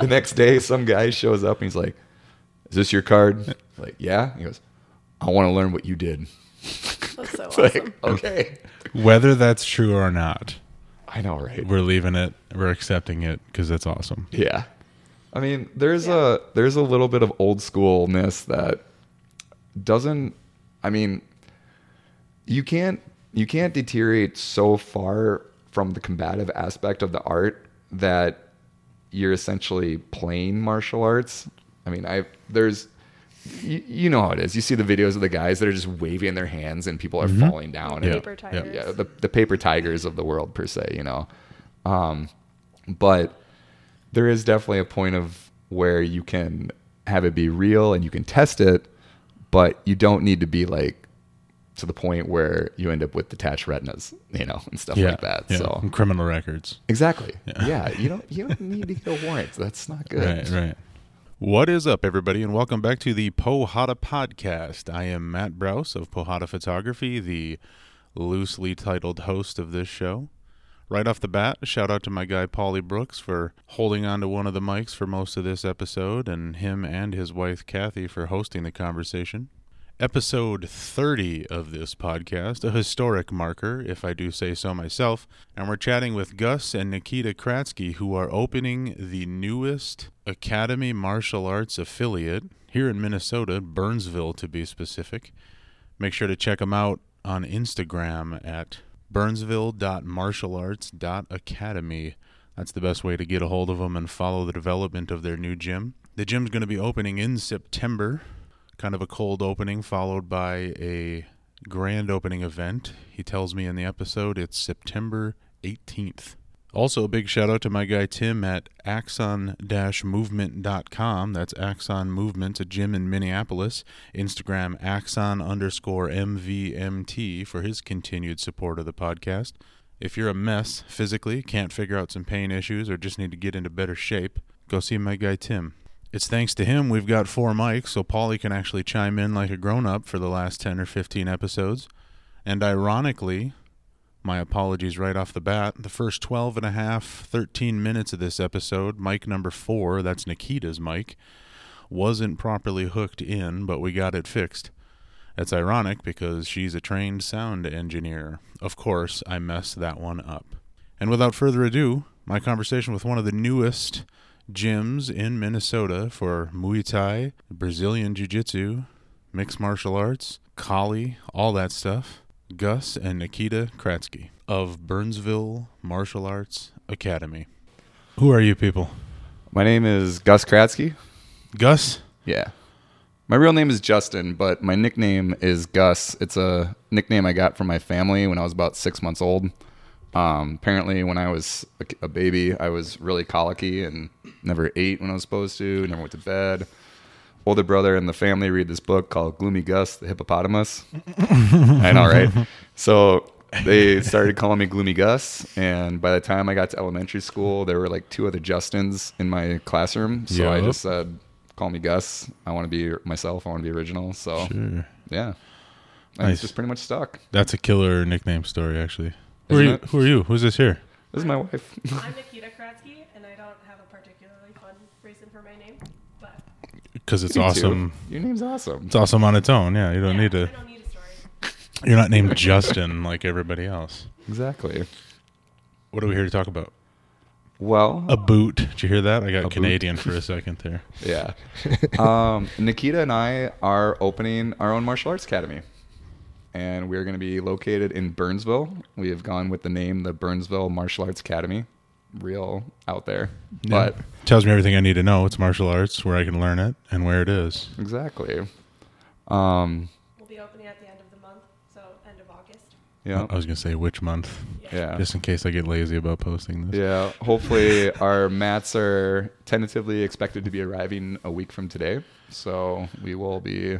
the next day, some guy shows up and he's like, "Is this your card?" Like, yeah. He goes, "I want to learn what you did." That's so It's awesome. like, okay. Whether that's true or not, I know, right? we're leaving it. We're accepting it because that's awesome. Yeah. I mean, there's Yeah. a there's a little bit of old schoolness that doesn't I mean, you can't you can't deteriorate so far from the combative aspect of the art that you're essentially playing martial arts. I mean, I there's you, you know how it is. You see the videos of the guys that are just waving their hands and people are falling down. Yeah. And Paper tigers. yeah, the, the paper tigers of the world per se, you know. Um, but there is definitely a point of where you can have it be real and you can test it, but you don't need to be like to the point where you end up with detached retinas, you know, and stuff Yeah, like that. yeah. So And criminal records. exactly, Yeah. yeah. you don't you don't need to get a warrant. That's not good. Right, right. What is up, everybody, and welcome back to the Porrada Podcast. I am Matt Browse of Porrada Photography, the loosely titled host of this show. Right off the bat, shout out to my guy Paulie Brooks for holding on to one of the mics for most of this episode, and him and his wife Kathy for hosting the conversation. Episode 30 of this podcast, a historic marker, if I do say so myself. And we're chatting with Gus and Nikita Kratzke, who are opening the newest Academy Martial Arts affiliate here in Minnesota, Burnsville to be specific. Make sure to check them out on Instagram at burnsville.martialarts.academy. That's the best way to get a hold of them and follow the development of their new gym. The gym's going to be opening in September kind of a cold opening followed by a grand opening event. He tells me in the episode it's September 18th. Also, a big shout out to my guy Tim at axon-movement.com. That's Axon Movement, a gym in Minneapolis. Instagram axon underscore MVMT for his continued support of the podcast. If you're a mess physically, can't figure out some pain issues, or just need to get into better shape, go see my guy Tim. It's thanks to him we've got four mics, so Paulie can actually chime in like a grown up for the last 10 or 15 episodes. And ironically, my apologies right off the bat, the first 12 and a half, 13 minutes of this episode, mic number four, that's Nikita's mic, wasn't properly hooked in, but we got it fixed. That's ironic because she's a trained sound engineer. Of course, I messed that one up. And without further ado, my conversation with one of the newest gyms in Minnesota for Muay Thai, Brazilian Jiu Jitsu, mixed martial arts, Kali, all that stuff. Gus and Nikita Kratzke of Burnsville Martial Arts Academy. Who are you people? My name is Gus Kratzke. Gus? Yeah. My real name is Justin, but my nickname is Gus. It's a nickname I got from my family when I was about six months old. Um, apparently, when I was a, a baby, I was really colicky and never ate when I was supposed to, never went to bed. Older brother and the family read this book called Gloomy Gus, the Hippopotamus. I know, right? So they started calling me Gloomy Gus, and by the time I got to elementary school, there were like two other Justins in my classroom. So I just said, "Call me Gus. I want to be myself. I want to be original." So Sure. yeah, and Nice. it's just pretty much stuck. That's a killer nickname story, actually. Who are you? Who are you? Who's this here? This is my wife. I'm Nikita Kratzke, and I don't have a particularly fun reason for my name, but Because it's You too. awesome. Your name's awesome. It's awesome on its own. Yeah, you don't yeah, need to. I don't need a story. You're not named Justin like everybody else. Exactly. What are we here to talk about? Well, A boot. Did you hear that? I got boot. Canadian for a second there. yeah. um, Nikita and I are opening our own martial arts academy. And we're going to be located in Burnsville. We have gone with the name the Burnsville Martial Arts Academy. Real out there. But tells me everything I need to know. It's martial arts, where I can learn it, and where it is. exactly. Um, We'll be opening at the end of the month, so end of August. yeah. I was gonna say which month, Yeah. just in case I get lazy about posting this. Yeah, hopefully our mats are tentatively expected to be arriving a week from today. So we will be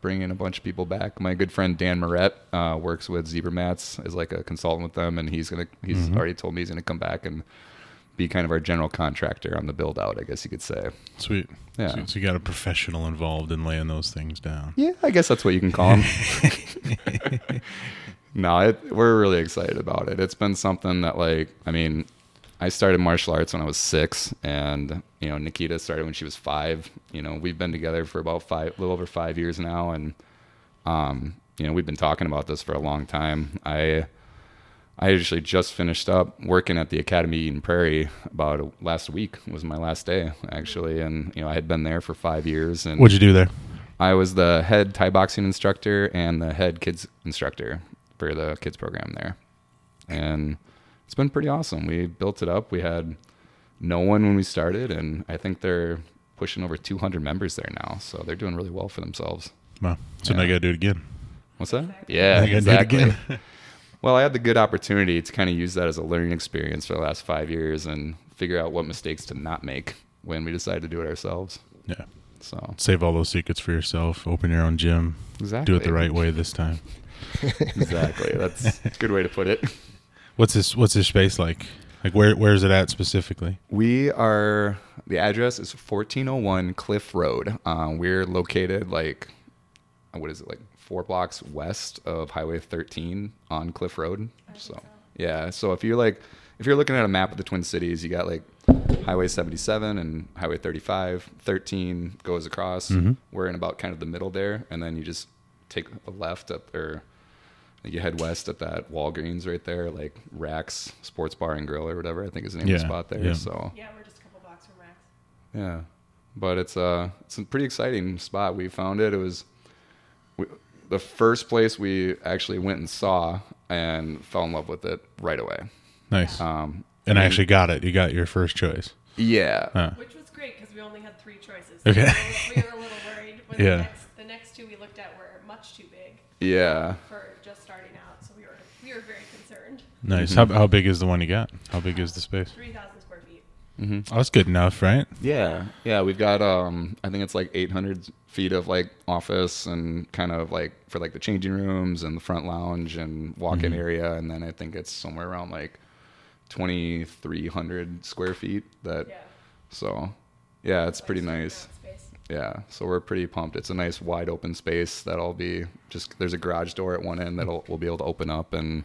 bringing a bunch of people back. My good friend Dan Moret uh, works with Zebra Mats as like a consultant with them, and he's gonna he's already told me he's gonna come back and be kind of our general contractor on the build out. I guess you could say. Sweet. Yeah. So, so you got a professional involved in laying those things down. Yeah, I guess that's what you can call him. no, it, we're really excited about it. It's been something that, like, I mean, I started martial arts when I was six, and you know Nikita started when she was five. You know we've been together for about five, a little over five years now, and um, you know we've been talking about this for a long time. I I actually just finished up working at the Academy in Prairie about a, last week was my last day actually, and you know I had been there for five years, and What'd you do there? I was the head Thai boxing instructor and the head kids instructor for the kids program there. And it's been pretty awesome. We built it up. We had no one when we started, and I think they're pushing over 200 members there now. So they're doing really well for themselves. Well, so now Yeah. you gotta do it again. What's that? Yeah, You gotta do it exactly. again. well, I had the good opportunity to kind of use that as a learning experience for the last five years and figure out what mistakes to not make when we decided to do it ourselves. Yeah. So Save all those secrets for yourself. Open your own gym. exactly, Do it the right way this time. exactly. That's a good way to put it. What's this? What's this space like? Like where? Where is it at specifically? We are the address is 1401 Cliff Road. Uh, we're located like what is it like four blocks west of Highway 13 on Cliff Road. So yeah, so if you're like if you're looking at a map of the Twin Cities, you got like Highway 77 and Highway 35. 13 goes across. Mhm. We're in about kind of the middle there, and then you just take a left up or you head west at that Walgreens right there, like Rax Sports Bar and Grill or whatever I think is the name of the spot there. yeah. So Yeah, we're just a couple blocks from Rex. yeah, but it's a it's a pretty exciting spot. We found it. It was we, the first place we actually went and saw and fell in love with it right away. Nice. Um, and I I actually got it. You got your first choice. yeah, Huh. Which was great because we only had three choices. Okay. So we were a little worried when Yeah. the, next, the next two we looked at were much too big yeah. for just starting out. So we were we were very concerned. Nice. Mhm. How, how big is the one you got? How big is the space? Three thousand square feet. hmm Oh, that's good enough, right? Yeah, yeah, we've got um I think it's like 800 feet of like office and kind of like for like the changing rooms and the front lounge and walk-in Mhm. area and then I think it's somewhere around like 2300 square feet that Yeah. so yeah, it's Like pretty super nice. Space. Yeah, so we're pretty pumped. It's a nice wide open space that'll be just there's a garage door at one end that'll we'll be able to open up and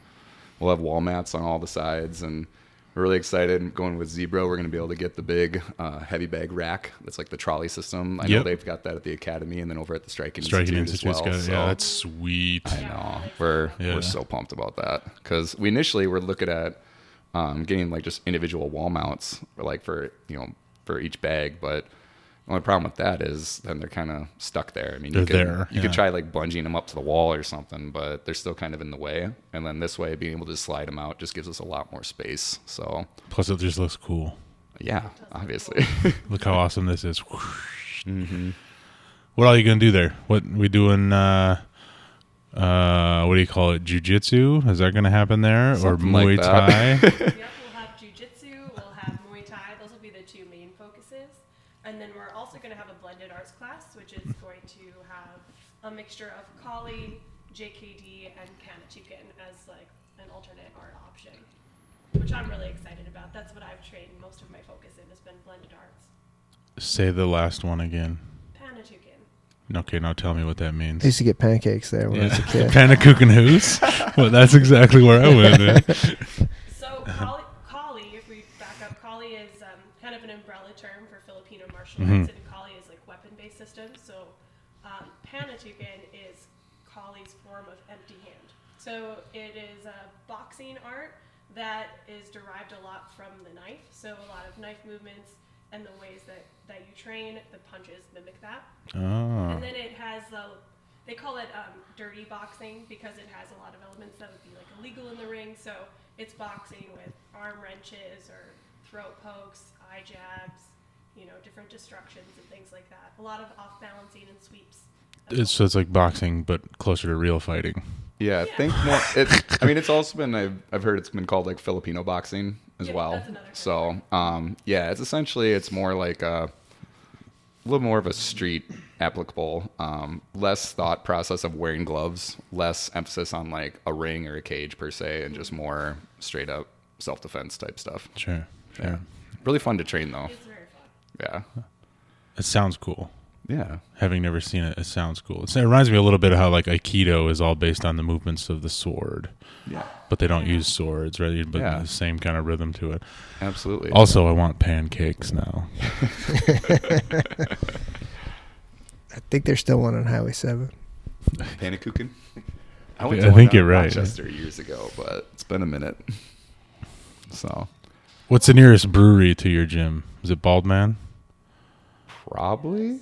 we'll have wall mats on all the sides and we're really excited going with Zebra. We're going to be able to get the big uh, heavy bag rack. That's like the trolley system. I know Yep. they've got that at the academy and then over at the Striking, Striking Institute as well. got it. So Yeah, that's sweet. I know we're Yeah. we're so pumped about that because we initially were looking at um, getting like just individual wall mounts like for you know for each bag, but only problem with that is then they're kind of stuck there. I mean, you They're could there, you could try like bunging them up to the wall or something, but they're still kind of in the way. And then this way, being able to slide them out just gives us a lot more space. So Plus, it just looks cool. yeah, look obviously. Look how awesome this is. hmm What are you gonna do there? What we doing? Uh, uh, what do you call it? Jiu-jitsu? Is that gonna happen there, Something or Muay that. Thai? yep, we'll have jujitsu, we'll have Muay Thai. Those will be the two main focuses. And then we're also going to have a blended arts class, which is going to have a mixture of Kali, JKD, and Panatukan as like an alternate art option, which I'm really excited about. That's what I've trained most of my focus in has been blended arts. Say the last one again. Panatukan. Okay, now tell me what that I means. used to get pancakes there when I was a kid. Pannekoeken Huis? well, that's exactly where I went. eh? So Kali, Kali, if we back up, Kali is um, kind of an umbrella term for Filipino martial arts, and Kali is like weapon-based systems. So um, Panatukan is Kali's form of empty hand. So it is a boxing art that is derived a lot from the knife. So a lot of knife movements and the ways that, that you train, the punches mimic that. Oh. And then it has the, they call it um, dirty boxing because it has a lot of elements that would be like illegal in the ring. So it's boxing with arm wrenches or throat pokes, eye jabs, you know, different destructions and things like that. A lot of off balancing and sweeps. As It's, so it's like boxing, but closer to real fighting. Yeah, I Yeah. think more. It, I mean, it's also been. I've, I've heard it's been called like Filipino boxing as Yeah, well. that's So, um, yeah, it's essentially it's more like a, a little more of a street applicable, um, less thought process of wearing gloves, less emphasis on like a ring or a cage per se, and just more straight up self defense type stuff. Sure, sure. Yeah, really fun to train though. It's very fun. Yeah, It sounds cool. Yeah. having never seen it. It sounds cool. It's, it reminds me a little bit of how like Aikido is all based on the movements of the sword, Yeah. but they don't use swords, right? But Yeah. the same kind of rhythm to it. Absolutely. Also, I want pancakes now. I think there's still one on Highway 7. Pannekoeken. I went to I one think out you're in right. Rochester years ago, but it's been a minute. So What's the nearest brewery to your gym? Is it Bald Man? probably.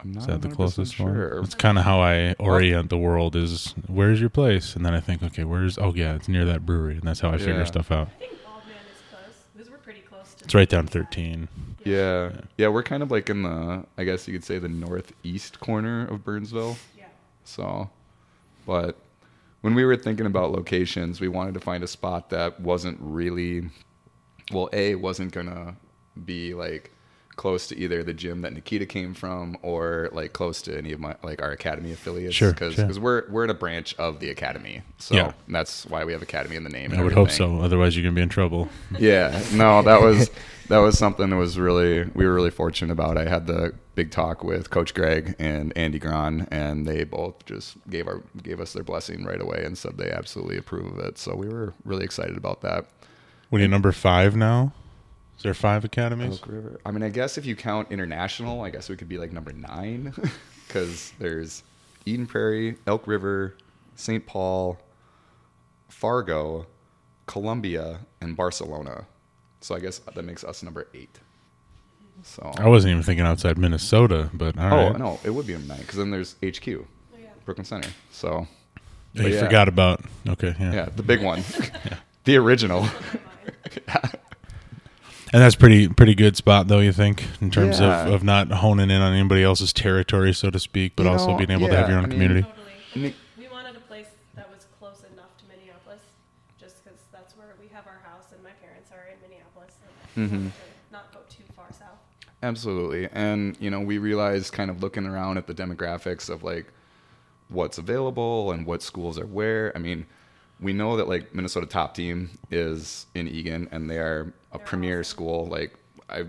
I'm not Is that the closest sure. one? That's kind of how I orient the world. Is where's your place? And then I think, okay, where's? Oh yeah, it's near that brewery, and that's how I figure Yeah. stuff out. I think Bald Man is close because we're pretty close to. It's right down side. 13. Yeah. Yeah, we're kind of like in the I guess you could say the northeast corner of Burnsville. Yeah. So, but when we were thinking about locations, we wanted to find a spot that wasn't really, well, A, wasn't going to be like close to either the gym that Nikita came from or like close to any of my, like our academy affiliates. Sure, Cause, sure. we're, we're in a branch of the academy. So Yeah. that's why we have academy in the name. and I would hope so. Otherwise, you're gonna be in trouble. Yeah, no, that was that was something that was really we were really fortunate about. I had the big talk with Coach Greg and Andy Gron, and they both just gave our gave us their blessing right away and said they absolutely approve of it. So we were really excited about that. What are number five now? Is there five academies? Elk River. I mean, I guess if you count international, I guess we could be like number nine because there's Eden Prairie, Elk River, St. Paul, Fargo, Columbia, and Barcelona. So I guess that makes us number eight. So I wasn't even thinking outside Minnesota, but all oh right. no, it would be number nine because then there's HQ, Oh, yeah. Brooklyn Center. So Yeah, you yeah. forgot about. Okay, yeah. yeah, the big one, the original. Mine. And that's pretty pretty good spot though. You think in terms Yeah. of, of not honing in on anybody else's territory, so to speak, but You also know, being able to have your own I mean- community. Totally. We wanted a place that was close enough to Minneapolis, just because that's where we have our house and my parents are in Minneapolis. And we Mhm. not go too far south. Absolutely. And, you know, we realized kind of looking around at the demographics of like what's available and what schools are where. I mean, we know that like Minnesota top team is in Eagan and they are a They're premier awesome. school. Like I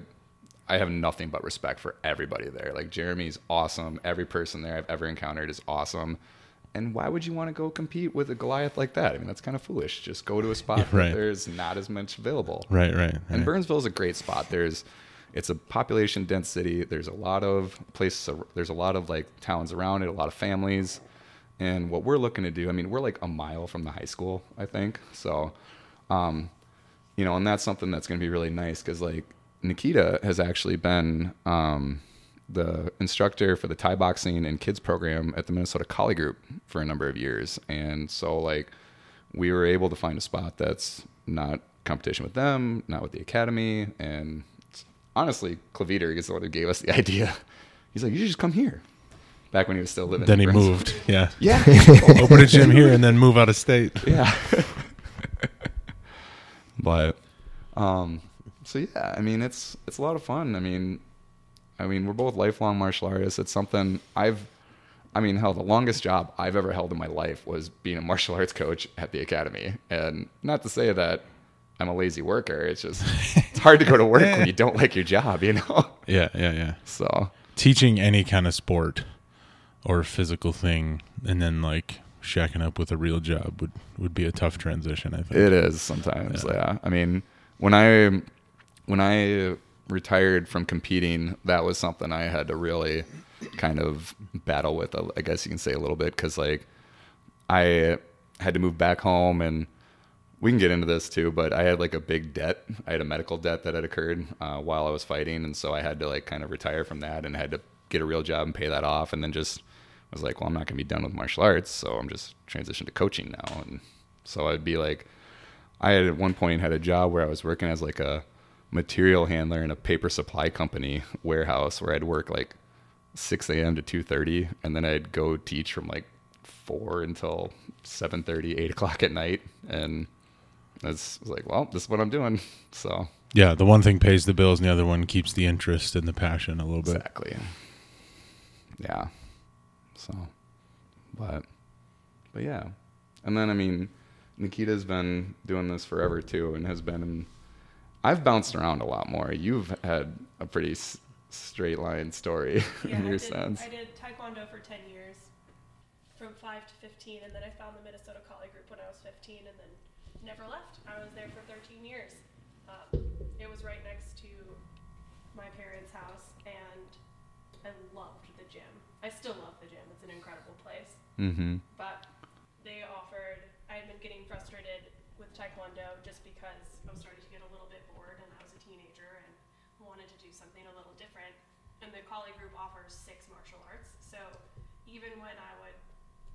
I have nothing but respect for everybody there. Like Jeremy's awesome. Every person there I've ever encountered is awesome. And why would you want to go compete with a Goliath like that? I mean, that's kind of foolish. Just go to a spot Yeah, right. where there's not as much available. Right, right. And. Burnsville is a great spot. There's, it's a population dense city. There's a lot of places. There's a lot of like towns around it. A lot of families. And what we're looking to do, I mean, we're like a mile from the high school, I think. So, um, you know, and that's something that's going to be really nice because like Nikita has actually been um, the instructor for the Thai boxing and kids program at the Minnesota Kali Group for a number of years, and so like we were able to find a spot that's not competition with them, not with the academy, and honestly, Claviter is the one who gave us the idea. He's like, you should just come here. Back when he was still living. then he moved. Yeah. Yeah. Open a gym here and then move out of state. yeah. but um so yeah, I mean it's it's a lot of fun. I mean I mean we're both lifelong martial artists. It's something I've I mean hell the longest job I've ever held in my life was being a martial arts coach at the academy. And not to say that I'm a lazy worker. It's just it's hard to go to work when you don't like your job, you know. Yeah, yeah, yeah. So Teaching any kind of sport or physical thing and then like shacking up with a real job would would be a tough transition, I think. It is sometimes, Yeah. yeah. I mean, when I when I retired from competing, that was something I had to really kind of battle with. I guess you can say a little bit because like I had to move back home, and we can get into this too. But I had like a big debt. I had a medical debt that had occurred uh, while I was fighting, and so I had to like kind of retire from that, and had to get a real job and pay that off, and then just was like, well, I'm not gonna be done with martial arts, so I'm just transitioned to coaching now, and so I'd be like. I had at one point had a job where I was working as like a material handler in a paper supply company warehouse where I'd work like 6 a.m. to 2:30, and then I'd go teach from like four until 7:30, 8 o'clock at night, and it's like, well, this is what I'm doing. So Yeah, the one thing pays the bills and the other one keeps the interest and the passion a little bit. exactly, yeah. So, but, but yeah, and then I mean, Nikita's been doing this forever too, and has been. I've bounced around a lot more. You've had a pretty s- straight line story Yeah, in I your did, sense. I did taekwondo for 10 years, from 5 to 15, and then I found the Minnesota Kali group when I was 15, and then never left. I was there for 13 years. Um, it was right next to my parents' house, and I loved the gym. I still love the gym. Mm-hmm. But they offered, I had been getting frustrated with Taekwondo just because I was starting to get a little bit bored and I was a teenager and wanted to do something a little different. And the Kali group offers six martial arts. So even when I would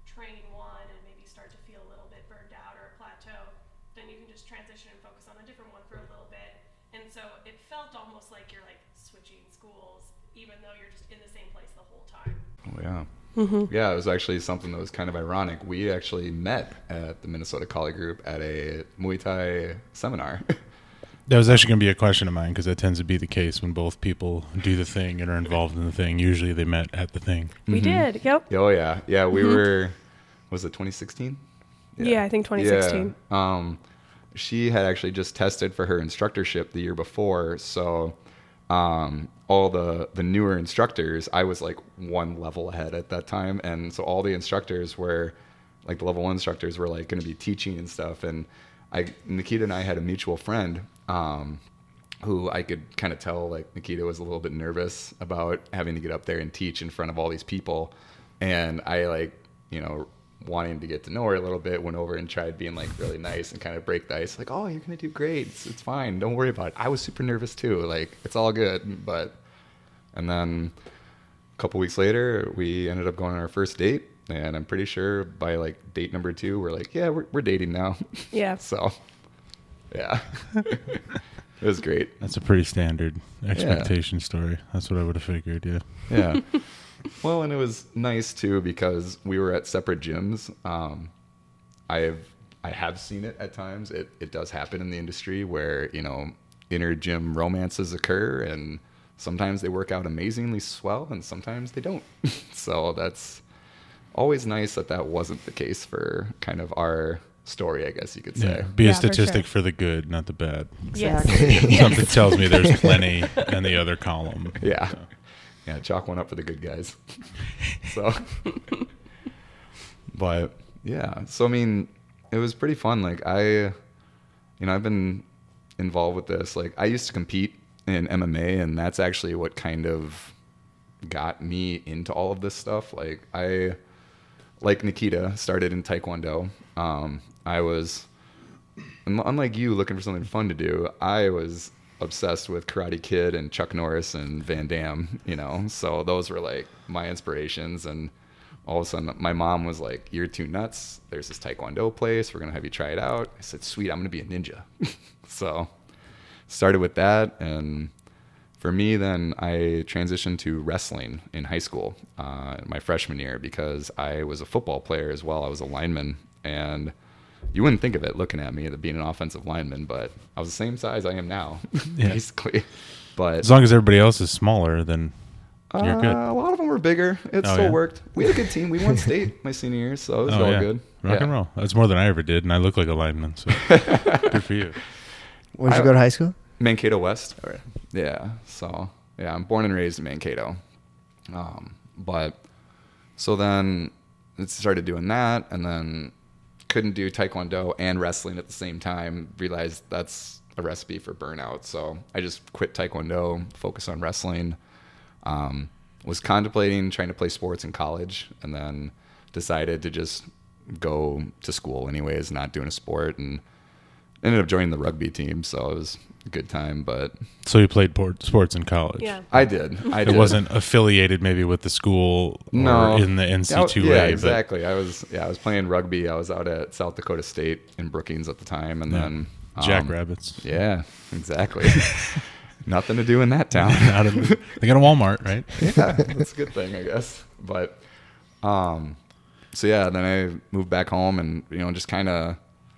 train one and maybe start to feel a little bit burned out or a plateau, then you can just transition and focus on a different one for a little bit. And so it felt almost like you're like switching schools, even though you're just in the same place the whole time. Oh yeah. Mm-hmm. Yeah, it was actually something that was kind of ironic. We actually met at the Minnesota Kali Group at a Muay Thai seminar. That was actually going to be a question of mine because that tends to be the case when both people do the thing and are involved in the thing. Usually they met at the thing. We mm-hmm. did, yep. oh yeah, yeah. We mm-hmm. were. Was it 2016? Yeah, I think 2016. Yeah. Um, she had actually just tested for her instructorship the year before, so um, all the the newer instructors, I was like one level ahead at that time, and so all the instructors were like the level one instructors were like going to be teaching and stuff, and I Nikita and I had a mutual friend. Um, who I could kind of tell like Nikita was a little bit nervous about having to get up there and teach in front of all these people. And I like, you know, wanting to get to know her a little bit, went over and tried being like really nice and kind of break the ice. Like, oh, you're going to do great. It's, it's fine. Don't worry about it. I was super nervous too. Like, it's all good. But, and then a couple weeks later, we ended up going on our first date. And I'm pretty sure by like date number two, we're like, yeah, we're, we're dating now. Yeah. so, yeah. it was great. That's a pretty standard expectation story. That's what I would have figured. Yeah. yeah. Well, and it was nice too because we were at separate gyms. Um, I have I have seen it at times. It it does happen in the industry where you know inner gym romances occur, and sometimes they work out amazingly swell, and sometimes they don't. so that's always nice that that wasn't the case for kind of our story, I guess you could say. Yeah. Be a Yeah, for statistic sure. for, the good, not the bad. Yes. Something tells me there's plenty in the other column. Yeah. So. Yeah, chalk one up for the good guys. so, but yeah, so I mean, it was pretty fun. Like I, you know, I've been involved with this. Like I used to compete in MMA, and that's actually what kind of got me into all of this stuff. Like I, like Nikita, started in Taekwondo. Um, I was, unlike you, looking for something fun to do. I was obsessed with Karate Kid and Chuck Norris and Van Damme. You know, so those were like my inspirations. And all of a sudden, my mom was like, "You're too nuts. There's this Taekwondo place. We're gonna have you try it out." I said, "Sweet, I'm gonna be a ninja." so started with that and for me then i transitioned to wrestling in high school uh, my freshman year because i was a football player as well i was a lineman and you wouldn't think of it looking at me that being an offensive lineman but i was the same size i am now Yeah. basically but As long as everybody else is smaller, then you're good. uh, a lot of them were bigger it Oh, still yeah? worked we had a good team we won state my senior year so it was oh, all yeah. good Rock Yeah. and roll. That's more than I ever did, and I look like a lineman. So good for you. Where did you I- go to high school? Mankato West. Yeah. So yeah, I'm born and raised in Mankato. Um, but so then it started doing that, and then couldn't do Taekwondo and wrestling at the same time. Realized that's a recipe for burnout. So I just quit Taekwondo, focus on wrestling. Um, was contemplating trying to play sports in college, and then decided to just go to school anyways, not doing a sport, and ended up joining the rugby team. So it was good time, but So you played port- sports in college. Yeah. I did. I It did. wasn't affiliated maybe with the school or no in the NC2A. Yeah, but- exactly. I was yeah, I was playing rugby. I was out at South Dakota State in Brookings at the time, and Yeah. then um, Jackrabbits. Yeah, exactly. Nothing to do in that town. Not in- they got a Walmart, right? yeah, that's a good thing, I guess. But um, so yeah, then I moved back home, and you know, just kind of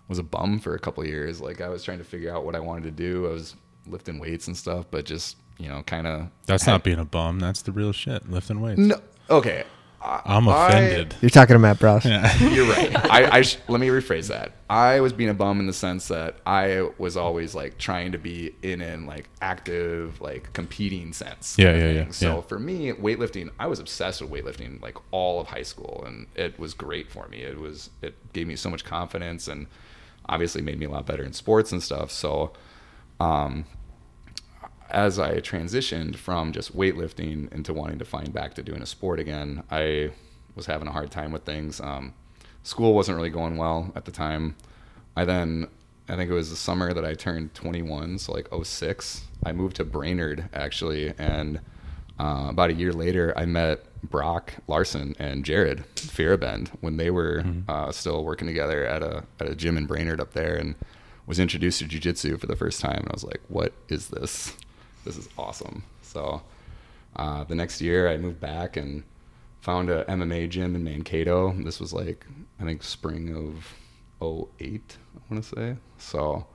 was a bum for a couple of years. Like I was trying to figure out what I wanted to do. I was lifting weights and stuff, but just you know, kind of That's not being a bum. That's the real shit. Lifting weights. No, okay. I'm I- offended. You're talking to Matt Bross. Yeah. You're right. I, I sh- let me rephrase that. I was being a bum in the sense that I was always like trying to be in an like active, like competing sense. Yeah, yeah, yeah, So yeah. for me, weightlifting, I was obsessed with weightlifting like all of high school, and it was great for me. It was it gave me so much confidence, and obviously made me a lot better in sports and stuff. So, um, as I transitioned from just weightlifting into wanting to find back to doing a sport again, I was having a hard time with things. Um, school wasn't really going well at the time. I then, I think it was the summer that I turned 21, so like 06, I moved to Brainerd actually. And uh, about a year later, I met Brock Larson and Jared Fierabend when they were uh, still working together at a, at a gym in Brainerd up there and was introduced to jujitsu for the first time. And I was like, what is this? This is awesome. So uh, the next year, I moved back and found a MMA gym in Mankato. This was like I think spring of 08, I want to say. So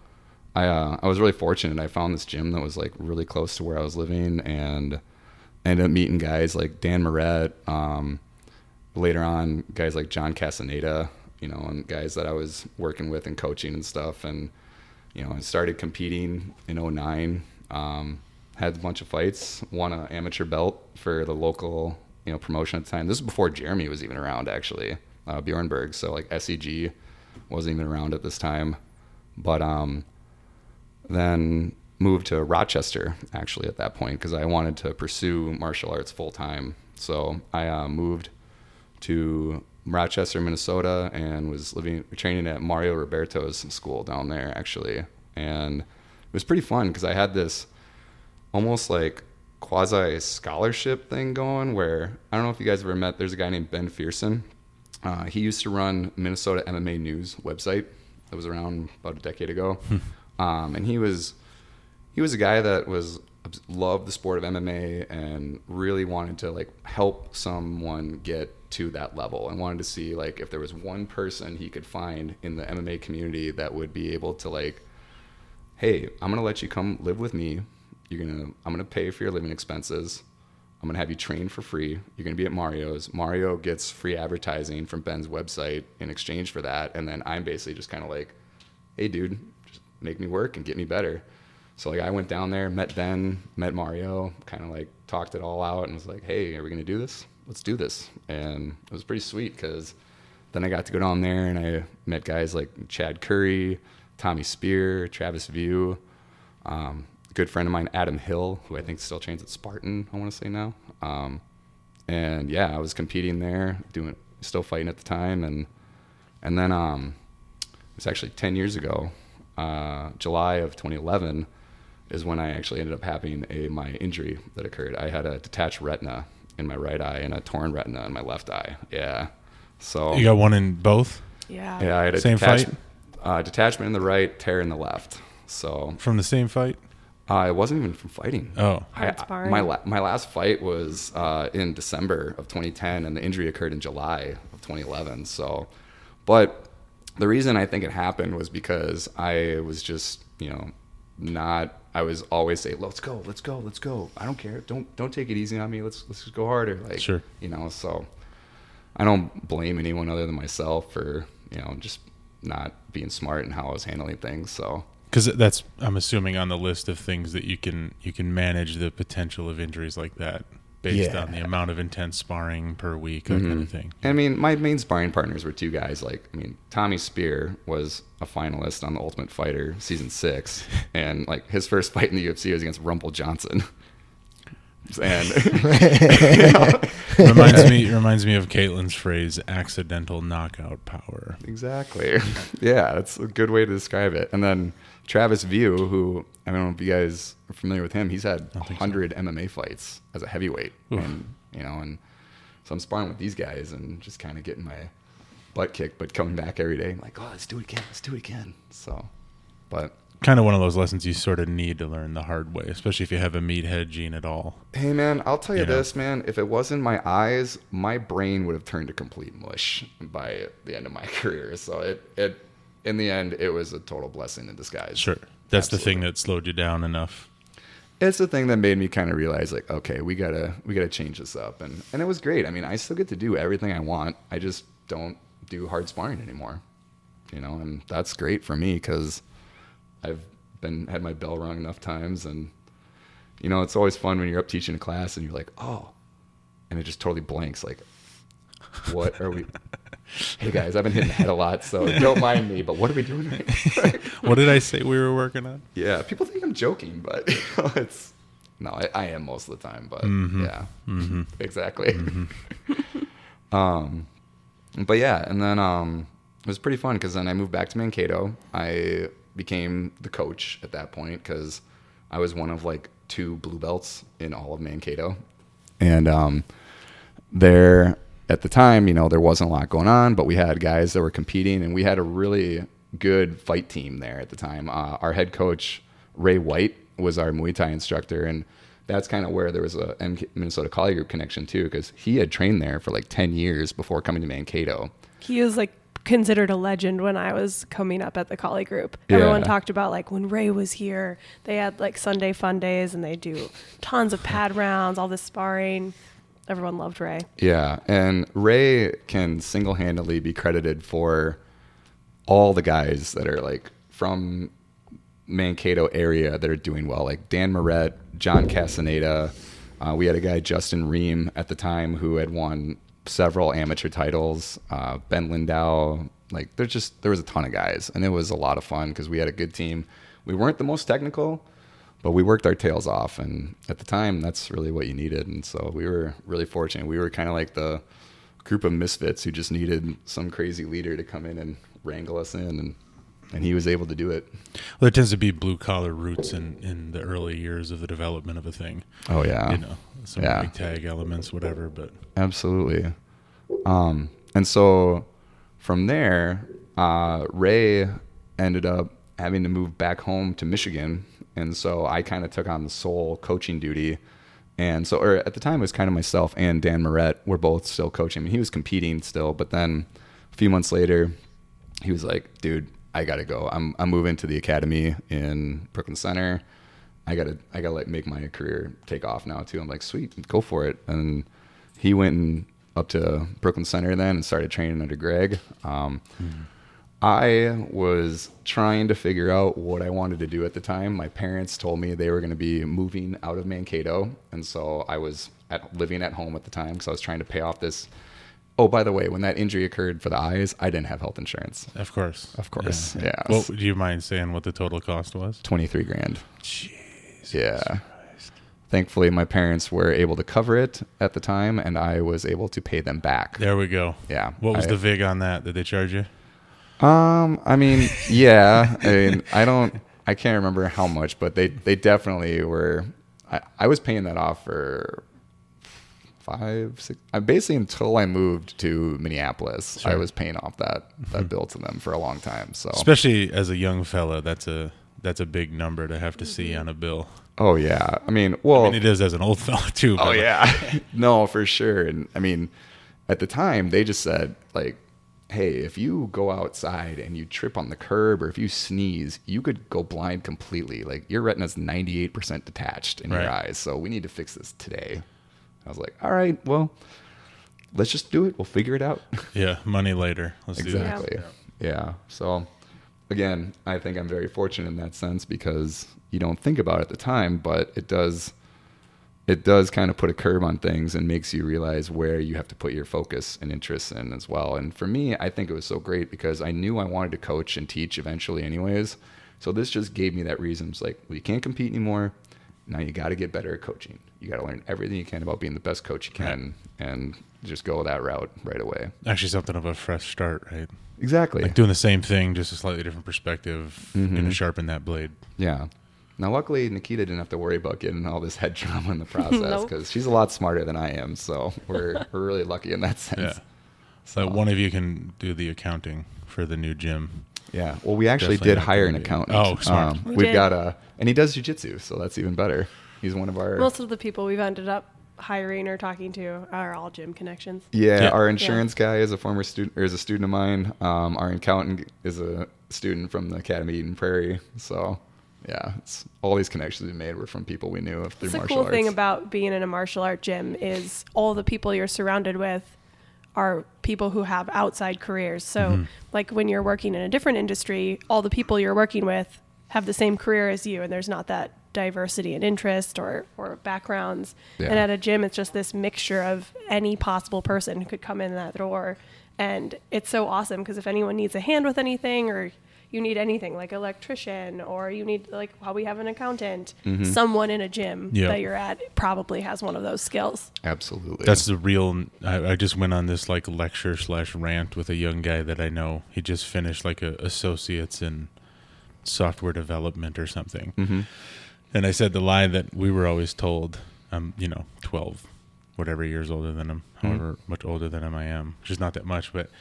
I uh, I was really fortunate. I found this gym that was like really close to where I was living, and ended up meeting guys like Dan Moret. Um, later on, guys like John Castaneda, you know, and guys that I was working with and coaching and stuff, and you know, I started competing in 09. Um, had a bunch of fights, won an amateur belt for the local, you know, promotion at the time. This is before Jeremy was even around, actually, uh, Bjornberg. So like SEG wasn't even around at this time, but um, then moved to Rochester actually at that point because I wanted to pursue martial arts full time. So I uh, moved to Rochester, Minnesota, and was living training at Mario Roberto's school down there actually, and it was pretty fun because I had this almost like quasi scholarship thing going where I don't know if you guys ever met. There's a guy named Ben Fearson. Uh, he used to run Minnesota MMA News website that was around about a decade ago, um, and he was he was a guy that was loved the sport of MMA and really wanted to like help someone get to that level and wanted to see like if there was one person he could find in the MMA community that would be able to like hey i'm gonna let you come live with me. You're gonna i'm gonna pay for your living expenses. I'm gonna have you train for free. You're gonna be at mario's. Mario gets free advertising from ben's website in exchange for that. And then i'm basically just kind of like hey dude just make me work and get me better so like i went down there met ben met mario kind of like talked it all out and was like hey are we gonna do this? Let's do this. And it was pretty sweet because then i got to go down there and i met guys like chad curry tommy speer travis wiuff um, a good friend of mine adam hill who i think still trains at spartan i want to say now. Um, and yeah i was competing there doing still fighting at the time. And and then um, it was actually 10 years ago uh, july of 2011 is when i actually ended up having a my injury that occurred i had a detached retina in my right eye and a torn retina in my left eye yeah so You got one in both Yeah. yeah i had a Same detach- fight? uh, detachment in the right tear in the left so from the same fight. uh, it wasn't even from fighting Oh, Hard I- my la- my last fight was uh, in December of 2010, and the injury occurred in July of 2011. So, but the reason I think it happened was because I was just you know not. I was always say, "Let's go, let's go, let's go." I don't care. Don't don't take it easy on me. Let's let's just go harder. Like Sure. you know. So I don't blame anyone other than myself for you know just not being smart in how I was handling things. So because that's I'm assuming on the list of things that you can you can manage the potential of injuries like that based Yeah. on the amount of intense sparring per week, that kind of mm-hmm. thing. I mean, my main sparring partners were two guys. Like, I mean, Tommy Speer was a finalist on the Ultimate Fighter season six, and like his first fight in the UFC was against Rumble Johnson. And reminds me reminds me of Caitlin's phrase "accidental knockout power." exactly, yeah, that's a good way to describe it. And then Travis Wiuff, who I don't know if you guys are familiar with him, he's had think so. hundred MMA fights as a heavyweight, and you know, and so I'm sparring with these guys and just kind of getting my butt kicked, but coming back every day, like, oh, let's do it again, let's do it again. So, but Kind of one of those lessons you sort of need to learn the hard way, especially if you have a meathead gene at all. Hey man, I'll tell you, You know? this, man. If it wasn't my eyes, my brain would have turned to complete mush by the end of my career. So it, it, in the end, it was a total blessing in disguise. Sure, that's the thing that slowed you down enough. it's the thing that made me kind of realize like okay we gotta we gotta change this up. And and it was great. I mean i still get to do everything i want. I just don't do hard sparring anymore. You know and that's great for me because i've been had my bell rung enough times and you know it's always fun when you're up teaching a class and you're like oh and it just totally blanks like what are we hey guys i've been hitting the head a lot so don't mind me but what are we doing right What did I say we were working on? yeah, people think I'm joking, but it's no, I, I am most of the time. But Mhm. yeah, Mhm. exactly. um, but yeah, and then um, it was pretty fun because then I moved back to Mankato. I became the coach at that point because I was one of like two blue belts in all of Mankato, and um, there at the time, you know, there wasn't a lot going on, but we had guys that were competing, and we had a really good fight team there at the time. Uh, our head coach Ray White was our Muay Thai instructor, and that's kind of where there was a Minnesota Kali Group connection too, because he had trained there for like ten years before coming to Mankato. He was like considered a legend when I was coming up at the Kali Group. Everyone Yeah. talked about like when Ray was here, they had like Sunday fun days and they do tons of pad rounds, all this sparring. Everyone loved Ray. Yeah, and Ray can single-handedly be credited for all the guys that are like from Mankato area that are doing well, like Dan Moret, John Castaneda. Uh, we had a guy Justin Ream at the time who had won several amateur titles. Uh, ben Lindau, like there's just there was a ton of guys, and it was a lot of fun because we had a good team. We weren't the most technical, but we worked our tails off, and at the time, that's really what you needed. And so we were really fortunate. We were kind of like the group of misfits who just needed some crazy leader to come in and wrangle us in, and and he was able to do it. Well, there tends to be blue collar roots in, in the early years of the development of a thing. Oh yeah, You know, some Yeah. big tag elements, whatever. But Absolutely. Um, and so from there, uh, Ray ended up having to move back home to Michigan. And so I kind of took on the sole coaching duty. And so, or at the time, it was kind of myself and Dan Moret were both still coaching. I mean, he was competing still, but then a few months later, he was like, dude, I got to go. I'm, I'm moving to the academy in Brooklyn Center. I gotta I gotta like make my career take off now too. I'm like, sweet, go for it. And he went and up to Brooklyn Center then and started training under Greg. Um, I was trying to figure out what I wanted to do at the time. My parents told me they were going to be moving out of Mankato, and so I was at, living at home at the time because I was trying to pay off this. Oh, by the way, when that injury occurred for the eyes, I didn't have health insurance. of course, Of course, yeah. Well, do you mind saying what the total cost was? Twenty three grand. Jeez. Yeah. Thankfully, my parents were able to cover it at the time, and I was able to pay them back. There we go. Yeah. What was I- the vig on that? Did they charge you? Um, I mean, yeah. I mean, I don't, I can't remember how much, but they they definitely were. I, I was paying that off for five, six. I basically until I moved to Minneapolis, I was paying off that that mm-hmm. bill to them for a long time. So, Especially as a young fella, that's a that's a big number to have to see mm-hmm. on a bill. oh yeah. I mean, well, I mean, it is as an old fella too. Oh yeah, no, for sure. And I mean, at the time, they just said like, "Hey, if you go outside and you trip on the curb, or if you sneeze, you could go blind completely. Like your retina's ninety eight percent detached in your eyes. So we need to fix this today." I was like, "All right, well, let's just do it. We'll figure it out." Yeah, money later. Let's do that. exactly. Yeah. So again, I think I'm very fortunate in that sense because you don't think about it at the time, but it does it does kind of put a curb on things and makes you realize where you have to put your focus and interest in as well. And for me, I think it was so great because I knew I wanted to coach and teach eventually anyways. So this just gave me that reason. It's like, well, you can't compete anymore. Now you got to get better at coaching. You got to learn everything you can about being the best coach you can and just go that route right away. Actually, something of a fresh start, right? Exactly. Like doing the same thing, just a slightly different perspective, Mhm. going to sharpen that blade. Yeah. Now, luckily, Nikita didn't have to worry about getting all this head trauma in the process Nope. because she's a lot smarter than I am. So we're we're really lucky in that sense. Yeah. So one of you can do the accounting for the new gym. Yeah. Well, we actually Definitely did hire an accountant. Oh, smart. Um, We we've did. got a, and he does jujitsu, so that's even better. He's one of our. Most of the people we've ended up hiring or talking to are all gym connections. yeah, Yeah. our insurance guy is a former student, or is a student of mine. Um, our accountant is a student from the Academy Eden Prairie. So yeah, it's, all these connections we made were from people we knew through That's the martial cool arts. thing about being in a martial art gym is all the people you're surrounded with are people who have outside careers. So, Mm-hmm. like when you're working in a different industry, all the people you're working with have the same career as you, and there's not that diversity in interest or, or backgrounds. Yeah. And at a gym, it's just this mixture of any possible person who could come in that door. And it's so awesome because if anyone needs a hand with anything or you need anything like electrician or you need like how we have an accountant, Mm-hmm. someone in a gym Yeah. that you're at probably has one of those skills. Absolutely. That's the real. I, I just went on this like lecture slash rant with a young guy that I know. He just finished like a associates in software development or something. hmm And I said the lie that we were always told. I'm, you know, twelve, whatever years older than him, Mhm. however much older than him I am, which is not that much, but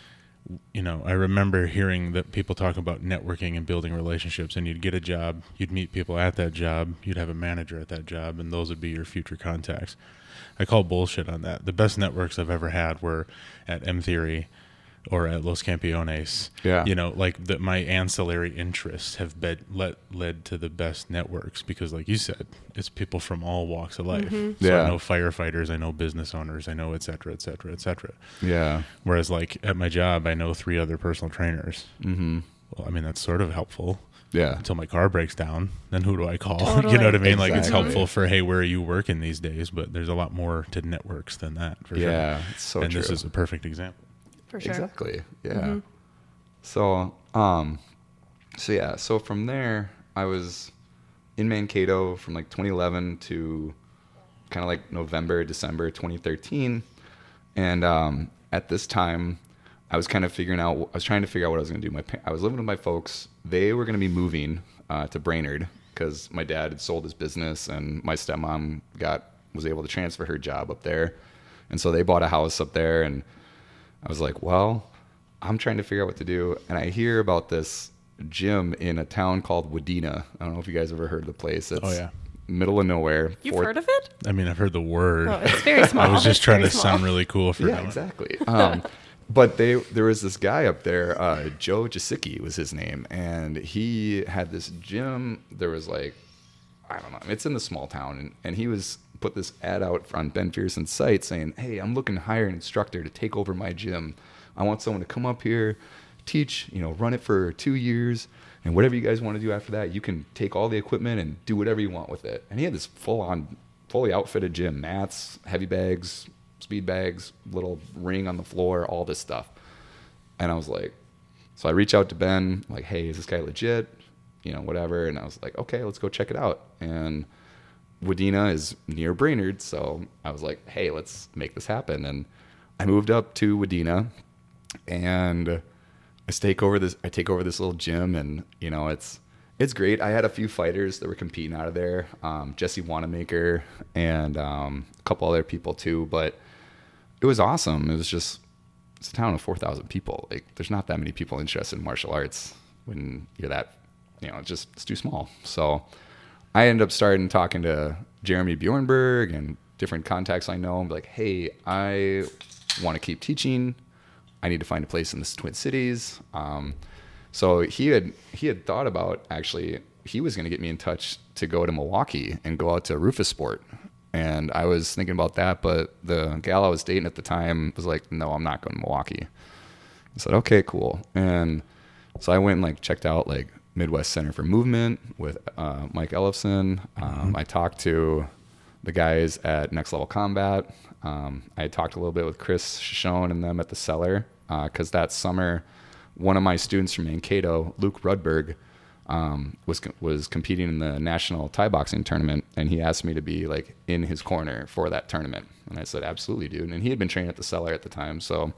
you know, I remember hearing that people talk about networking and building relationships, and you'd get a job, you'd meet people at that job, you'd have a manager at that job, and those would be your future contacts. I call bullshit on that. The best networks I've ever had were at M Theory or at Los Campeones. Yeah. You know, like that my ancillary interests have bed, led led to the best networks because like you said, it's people from all walks of life. So Yeah. I know firefighters, I know business owners, I know et cetera, et cetera, et cetera. Yeah. Whereas like at my job I know three other personal trainers. hmm Well, I mean that's sort of helpful Yeah. until my car breaks down. Then who do I call? you know what I mean? Like it's helpful for hey, where are you working these days? But there's a lot more to networks than that for sure. Yeah. It's so and true. this is a perfect example. For sure. Exactly. Yeah. Mhm. So, um, so yeah. So from there, I was in Mankato from like 2011 to kind of like November, December 2013, and um, at this time, I was kind of figuring out. I was trying to figure out what I was going to do. My I was living with my folks. They were going to be moving uh, to Brainerd because my dad had sold his business, and my stepmom got was able to transfer her job up there, and so they bought a house up there and. I was like, well, I'm trying to figure out what to do. And I hear about this gym in a town called Wadena. I don't know if you guys ever heard of the place. It's Oh, yeah. middle of nowhere. You've fourth- heard of it? I mean, I've heard the word. Oh, it's very small. I was just It's trying to small. sound really cool for Yeah, knowing. exactly. Um, but they there was this guy up there, uh, Joe Jasicki was his name, and he had this gym. There was like, I don't know, it's in the small town, and, and he was put this ad out on Ben Fearson's site saying, "Hey, I'm looking to hire an instructor to take over my gym. I want someone to come up here, teach, you know, run it for two years." And whatever you guys want to do after that, you can take all the equipment and do whatever you want with it. And he had this full on, fully outfitted gym, mats, heavy bags, speed bags, little ring on the floor, all this stuff. And I was like, so I reach out to Ben, like, hey, is this guy legit? You know, whatever. And I was like, okay, let's go check it out. And Wadena is near Brainerd, so I was like, hey, let's make this happen. And I moved up to Wadena, and I take over this. I take over this little gym, and you know, it's it's great. I had a few fighters that were competing out of there, um, Jesse Wanamaker and um, a couple other people too. But it was awesome. It was just it's a town of four thousand people. Like, there's not that many people interested in martial arts when you're that, you know, it's just it's too small. So I ended up starting talking to Jeremy Bjornberg and different contacts I know. I'm like, hey, I want to keep teaching. I need to find a place in the Twin Cities. Um, so he had he had thought about actually he was going to get me in touch to go to Milwaukee and go out to Roufusport. And I was thinking about that, but the gal I was dating at the time was like, "No, I'm not going to Milwaukee." I said, "Okay, cool." And so I went and like checked out like Midwest Center for Movement with uh, Mike Ellefson. Um, I talked to the guys at Next Level Combat. Um, I talked a little bit with Chris Shoshone and them at the Cellar because that summer, one of my students from Mankato, Luke Rudberg, um, was was competing in the national Thai boxing tournament, and he asked me to be like in his corner for that tournament. And I said, absolutely, dude. And he had been training at the Cellar at the time, so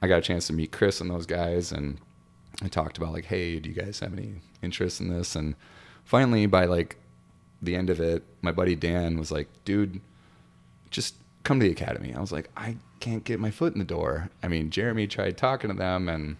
I got a chance to meet Chris and those guys, and I talked about like, hey, do you guys have any interest in this? And finally, by like the end of it, my buddy Dan was like, dude, just come to the academy. I was like, I can't get my foot in the door. I mean, Jeremy tried talking to them and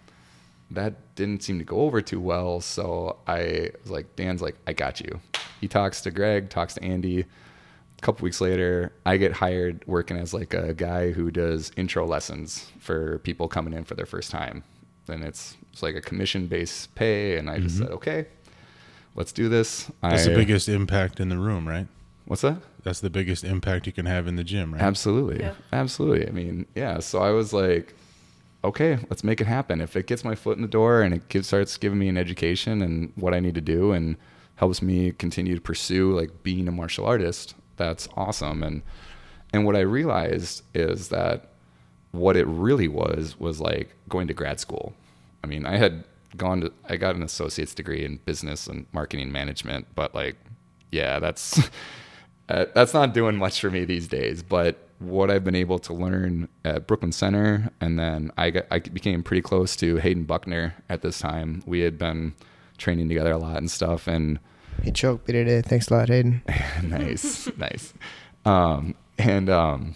that didn't seem to go over too well. So I was like, Dan's like, I got you. He talks to Greg, talks to Andy. A couple weeks later, I get hired working as like a guy who does intro lessons for people coming in for their first time. And it's it's like a commission based pay. And I just mm-hmm. said, okay, let's do this. That's I, the biggest impact in the room, right? What's that? That's the biggest impact you can have in the gym, right? Absolutely. Yeah. Absolutely. I mean, yeah. So I was like, okay, let's make it happen. If it gets my foot in the door and it gives, starts giving me an education and what I need to do and helps me continue to pursue like being a martial artist, that's awesome. And and what I realized is that what it really was was like going to grad school. I mean, I had gone to I got an associate's degree in business and marketing management, but like yeah, that's uh, that's not doing much for me these days. But what I've been able to learn at Brooklyn Center, and then I got, I became pretty close to Hayden Buckner at this time. We had been training together a lot and stuff, and He choked me today. Thanks a lot, Hayden. nice, nice. Um, and um,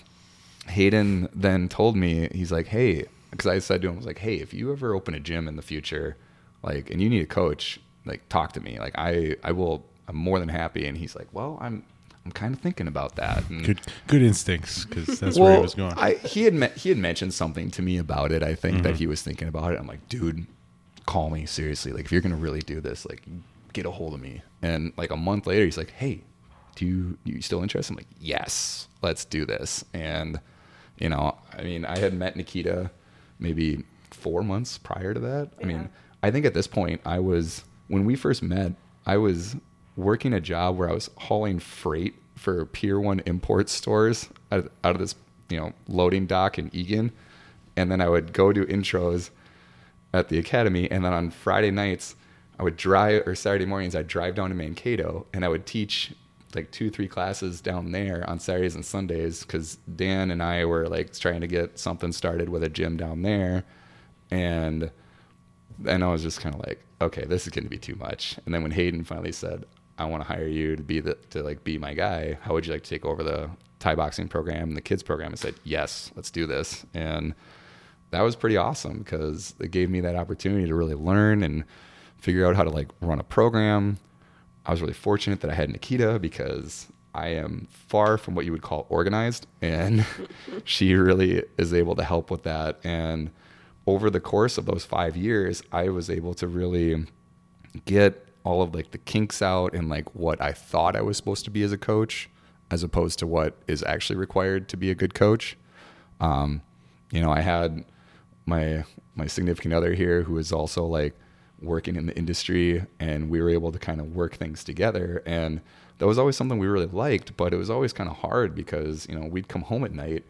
Hayden then told me, he's like, hey, because I said to him, I was like, hey, if you ever open a gym in the future, like, and you need a coach, like, talk to me. Like, I, I will, I'm more than happy. And he's like, well, I'm, I'm kind of thinking about that. And, Good, good instincts, because that's where he was going. I, he had me- he had mentioned something to me about it. I think that Mhm. he was thinking about it. I'm like, dude, call me seriously. Like, if you're gonna really do this, like, get a hold of me. And like a month later, he's like, hey, do you you still interested? I'm like, yes, let's do this. And you know, I mean, I had met Nikita maybe four months prior to that. I mean, I think at this point, I was when we first met, I was working a job where I was hauling freight for Pier One import stores out of, out of this you know loading dock in Eagan, and then I would go do intros at the academy, and then on Friday nights, I would drive or Saturday mornings I'd drive down to Mankato and I would teach like two three classes down there on Saturdays and Sundays because Dan and I were like trying to get something started with a gym down there, and then I was just kind of like, okay, this is going to be too much. And then when Hayden finally said, I want to hire you to be the to like be my guy, how would you like to take over the Thai boxing program and the kids program? I said, yes, let's do this. And that was pretty awesome because it gave me that opportunity to really learn and figure out how to like run a program. I was really fortunate that I had Nikita because I am far from what you would call organized, and she really is able to help with that. And over the course of those five years, I was able to really get all of like the kinks out and like what I thought I was supposed to be as a coach, as opposed to what is actually required to be a good coach. Um, you know, I had my my significant other here who is also like working in the industry and we were able to kind of work things together and that was always something we really liked but it was always kind of hard because you know we'd come home at night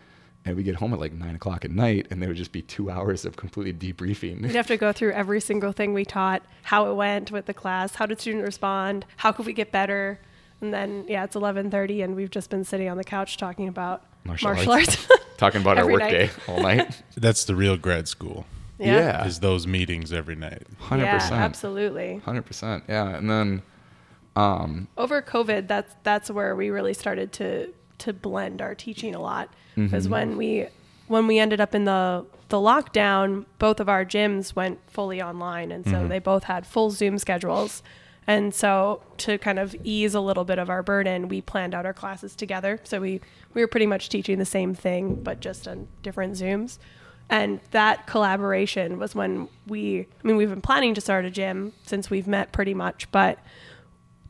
and we get home at like nine o'clock at night and there would just be two hours of completely debriefing We'd have to go through every single thing we taught, how it went with the class, how did students respond, how could we get better, and then yeah, it's 11:30 and we've just been sitting on the couch talking about Martial martial, arts. arts. talking about our Every workday night. all night That's the real grad school. Yeah. Is those meetings every night. 100% Yeah, absolutely. 100% yeah and then um over COVID, that's that's where we really started to to blend our teaching a lot. Because when we when we ended up in the the lockdown, both of our gyms went fully online, and so they both had full Zoom schedules. And so to kind of ease a little bit of our burden, we planned out our classes together. So we we were pretty much teaching the same thing, but just on different Zooms. And that collaboration was when we, I mean, we've been planning to start a gym since we've met pretty much, but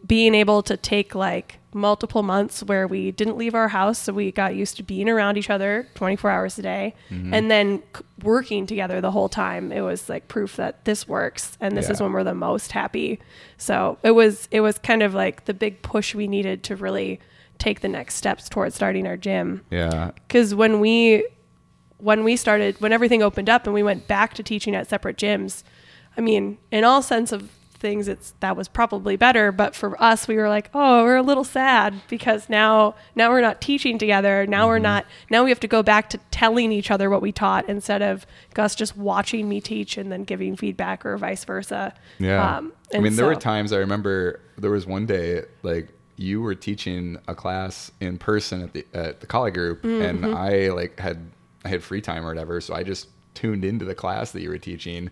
being able to take like multiple months where we didn't leave our house so we got used to being around each other 24 hours a day mm-hmm. and then c- working together the whole time it was like proof that this works and this is when we're the most happy. So it was it was kind of like the big push we needed to really take the next steps towards starting our gym. Yeah. Because when we when we started when everything opened up and we went back to teaching at separate gyms i mean in all sense of things it's that was probably better but for us we were like oh we're a little sad because now now we're not teaching together now we're not now we have to go back to telling each other what we taught instead of gus just watching me teach and then giving feedback or vice versa Yeah. Um, I mean, there were times I remember there was one day like you were teaching a class in person at the at the Kali group, Mm-hmm. and I like had I had free time or whatever, so I just tuned into the class that you were teaching,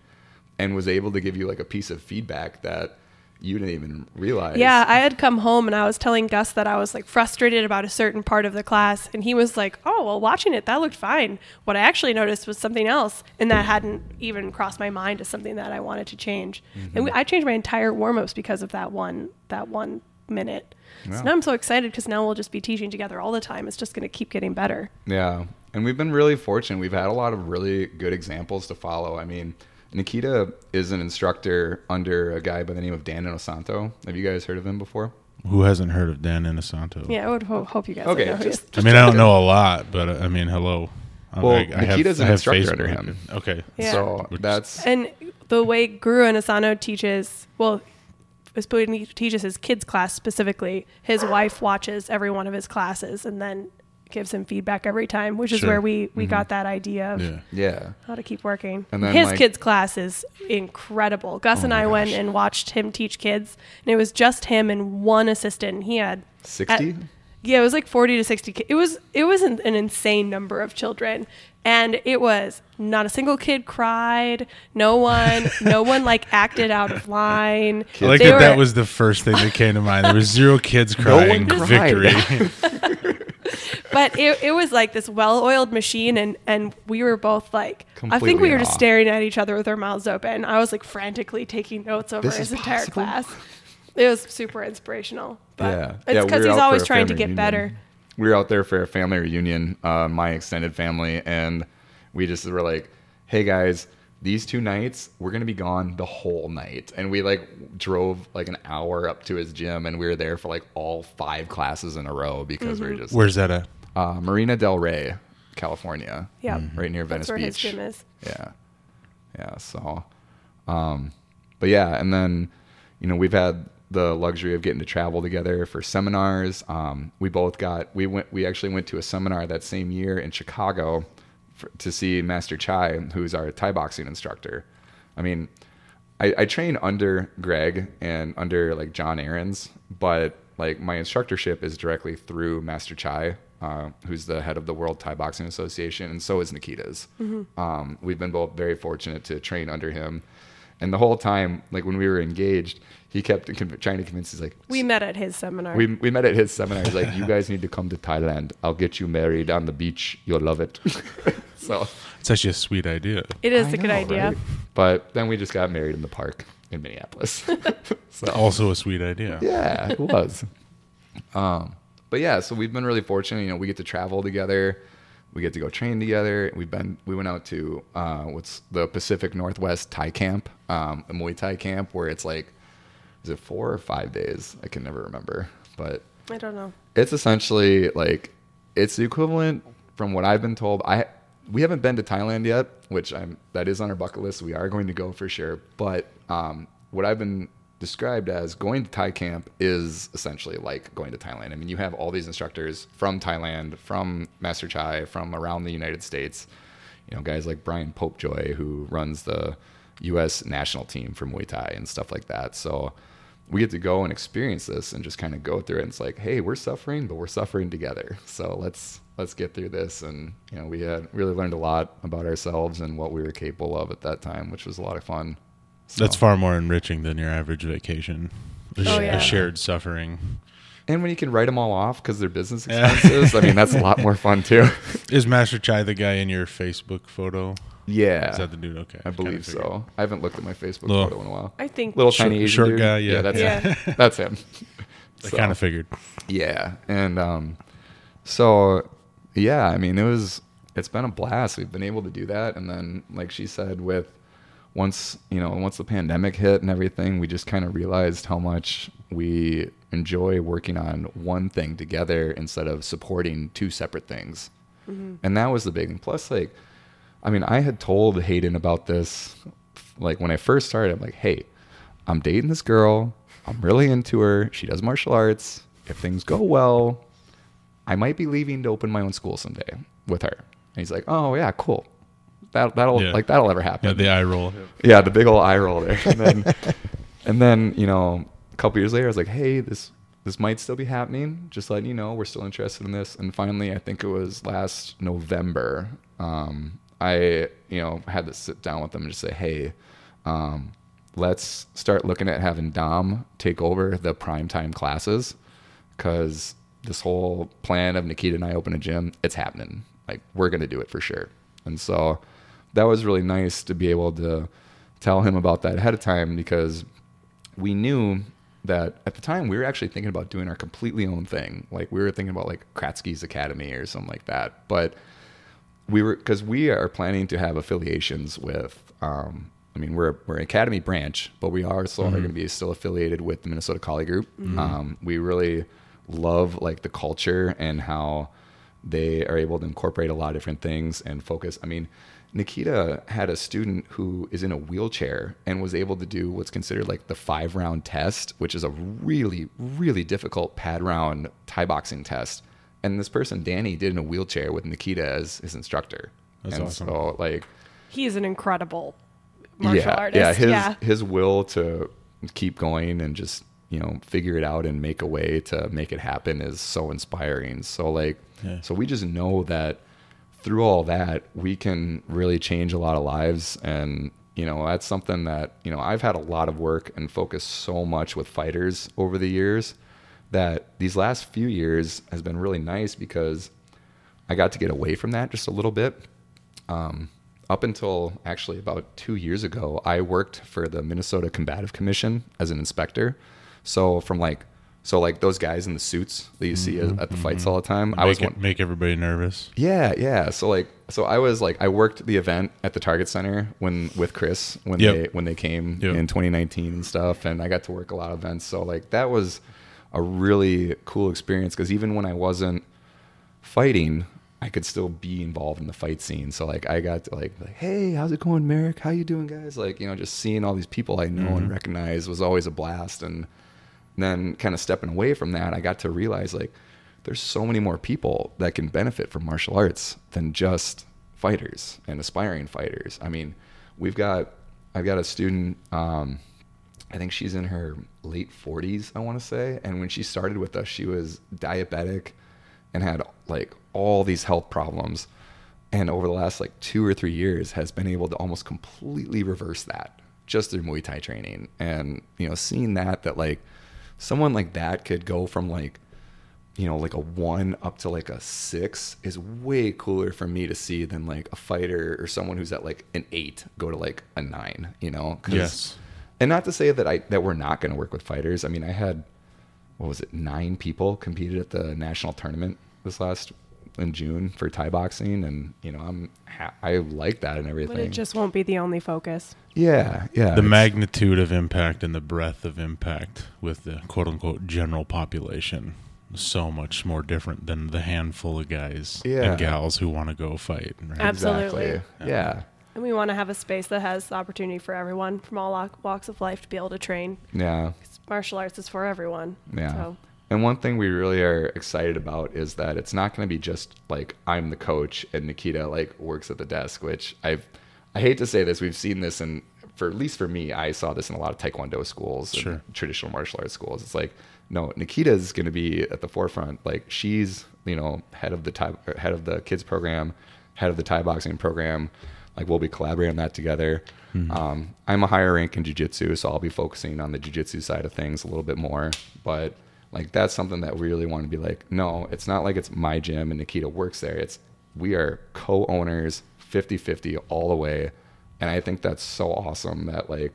and was able to give you like a piece of feedback that you didn't even realize. Yeah, I had come home and I was telling Gus that I was like frustrated about a certain part of the class, and he was like, "Oh, well, watching it, that looked fine." What I actually noticed was something else, and that hadn't even crossed my mind as something that I wanted to change. Mm-hmm. And we, I changed my entire warm ups because of that one that one minute. Yeah. So now I'm so excited because now we'll just be teaching together all the time. It's just going to keep getting better. Yeah. And we've been really fortunate. We've had a lot of really good examples to follow. I mean, Nikita is an instructor under a guy by the name of Dan Inosanto. Have you guys heard of him before? Who hasn't heard of Dan Inosanto? Yeah, I would ho- hope you guys Okay, know who he just- I mean, I don't know a lot, but uh, I mean, hello. Well, I, I have- Nikita's an I have instructor under him. Okay. Yeah. So Which- that's And the way Guru Inosanto teaches, well, when he teaches his kids class specifically, his wife watches every one of his classes and then gives him feedback every time, which is Sure. where we, we mm-hmm. got that idea of Yeah. yeah. how to keep working. And then, his like- kids class is incredible. Gus Oh and my I went and watched him teach kids, and it was just him and one assistant. He had 60? Yeah, it was like 40 to 60 ki- It was it was an, an insane number of children. And it was not a single kid cried. No one no one like acted out of line. I like They that that was the first thing that came to mind. There was zero kids No crying. one. Victory. but it, it was like this well-oiled machine and and we were both like I think we were in just staring at each other with our mouths open. I was like frantically taking notes over This his entire possible? class. It was super inspirational. But yeah. it's Yeah, because we he's always trying to get reunion. better. We were out there for a family reunion, uh, my extended family, and we just were like, "Hey guys, these two nights we're gonna be gone the whole night." And we like drove like an hour up to his gym, and we were there for like all five classes in a row because we Mm-hmm. were just Where's that at? uh, Marina Del Rey, California. Yeah. right near Venice That's where his gym is. Yeah. Yeah. So, um, but yeah, and then, you know, we've had the luxury of getting to travel together for seminars. Um, we both got, we went, we actually went to a seminar that same year in Chicago for, to see Master Chai, who's our Thai boxing instructor. I mean, I, I train under Greg and under like John Aaron's, but like my instructorship is directly through Master Chai, uh, who's the head of the World Thai Boxing Association, and so is Nikita's. Um, we've been both very fortunate to train under him, and the whole time, like when we were engaged, he kept con- trying to convince. He's like, We met at his seminar. we, we met at his seminar. He's like, you guys need to come to Thailand. I'll get you married on the beach. You'll love it. so It's actually a sweet idea. it is I a good idea. right? But then we just got married in the park in Minneapolis. so Also a sweet idea. yeah, it was. Um, but yeah, so we've been really fortunate. You know, we get to travel together. We get to go train together. We've been we went out to uh, what's the Pacific Northwest Thai camp, um, a Muay Thai camp, where it's like, is it four or five days? I can never remember, but I don't know. it's essentially like it's the equivalent from what I've been told. I we haven't been to Thailand yet, which I'm that is on our bucket list. We are going to go for sure. But um, what I've been described as going to Thai camp is essentially like going to Thailand. I mean, you have all these instructors from Thailand, from Master Chai, from around the United States. You know, guys like Brian Popejoy who runs the U.S. national team for Muay Thai and stuff like that. So we get to go and experience this and just kind of go through it. And it's like, hey, we're suffering, but we're suffering together. So let's let's get through this. And you know, we had really learned a lot about ourselves and what we were capable of at that time, which was a lot of fun. So- That's far more enriching than your average vacation. A, Oh, sh- yeah. a shared suffering. And when you can write them all off because they're business Yeah. expenses, I mean, that's a lot more fun too. Is Master Chai the guy in your Facebook photo? Yeah, Is that the dude? Okay. I kinda believe so. I haven't looked at my Facebook Little- photo in a while. I think Little Short- tiny Asian short dude. guy, yeah. that's Yeah. that's him. I So- kind of figured. Yeah, and um, so yeah, I mean, it was it's been a blast. We've been able to do that, and then like she said, with once you know once the pandemic hit and everything, we just kind of realized how much we enjoy working on one thing together instead of supporting two separate things, and that was the big thing. Plus, like, I mean, I had told Hayden about this like when I first started. I'm like, hey, I'm dating this girl. I'm really into her. She does martial arts. If things go well, I might be leaving to open my own school someday with her. And he's like, oh yeah, cool. That that'll Yeah. like that'll ever happen. Yeah, the eye roll. Yeah, the big old eye roll there. And then, and then you know, a couple years later, I was like, hey, this this might still be happening. Just letting you know, we're still interested in this. And finally, I think it was last November, um, I you know had to sit down with them and just say, hey, um, let's start looking at having Dom take over the primetime classes because this whole plan of Nikita and I open a gym, it's happening. Like we're gonna do it for sure. And so that was really nice to be able to tell him about that ahead of time because we knew that at the time we were actually thinking about doing our completely own thing. Like we were thinking about like Kratzke's Academy or something like that. But we were because we are planning to have affiliations with. Um, I mean, we're we're an academy branch, but we are also are going to be still affiliated with the Minnesota Kali Group. Um, we really love like the culture and how they are able to incorporate a lot of different things and focus. I mean, Nikita had a student who is in a wheelchair and was able to do what's considered like the five round test, which is a really, really difficult pad round Thai boxing test. And this person, Danny, did in a wheelchair with Nikita as his instructor. That's and awesome. So, like, He's an incredible martial yeah, artist. yeah, his yeah. his will to keep going and just you know figure it out and make a way to make it happen is so inspiring. So like, Yeah. so we just know that through all that we can really change a lot of lives and you know that's something that you know I've had a lot of work and focus so much with fighters over the years that these last few years has been really nice because I got to get away from that just a little bit um, up until actually about two years ago, I worked for the Minnesota Combative Commission as an inspector. So from like, so like those guys in the suits that you see at at the fights all the time, I was it- one. make everybody nervous. Yeah, yeah. So like, so I was like, I worked the event at the Target Center when with Chris when Yep. they when they came Yep. in 2019 and stuff, and I got to work a lot of events. So like that was a really cool experience because even when I wasn't fighting, I could still be involved in the fight scene. So like I got to like, like hey, how's it going, Merrick? How you doing, guys? Like you know, just seeing all these people I know and recognize was always a blast. And then kind of stepping away from that, I got to realize like there's so many more people that can benefit from martial arts than just fighters and aspiring fighters. I mean, we've got I've got a student. Um, I think she's in her late 40s, I want to say. And when she started with us, she was diabetic and had like all these health problems. And over the last like two or three years, has been able to almost completely reverse that just through Muay Thai training. And, you know, seeing that, that like someone like that could go from like, you know, like a one up to like a six is way cooler for me to see than like a fighter or someone who's at like an eight go to like a nine, you know? Yes. And not to say that I that we're not going to work with fighters. I mean, I had what was it? Nine people competed at the national tournament this last in June for Thai boxing, and you know, I'm ha- I like that and everything. But it just won't be the only focus. yeah, yeah. the magnitude of impact and the breadth of impact with the quote unquote general population so much more different than the handful of guys Yeah. and gals who want to go fight. Right? Absolutely. Exactly. Yeah, And we want to have a space that has the opportunity for everyone from all walks of life to be able to train. yeah. 'Cause Martial arts is for everyone. Yeah. So, And one thing we really are excited about is that it's not going to be just like I'm the coach and Nikita like works at the desk, which I've I hate to say this, we've seen this in for at least for me, I saw this in a lot of taekwondo schools and Sure. traditional martial arts schools. It's like no, Nikita is going to be at the forefront. Like she's, you know, head of the Thai, head of the kids program, head of the Thai boxing program. Like we'll be collaborating on that together. Um, I'm a higher rank in jujitsu, so I'll be focusing on the jujitsu side of things a little bit more. But like that's something that we really want to be like, no, it's not like it's my gym and Nikita works there. It's we are co-owners 50-50 all the way. And I think that's so awesome that like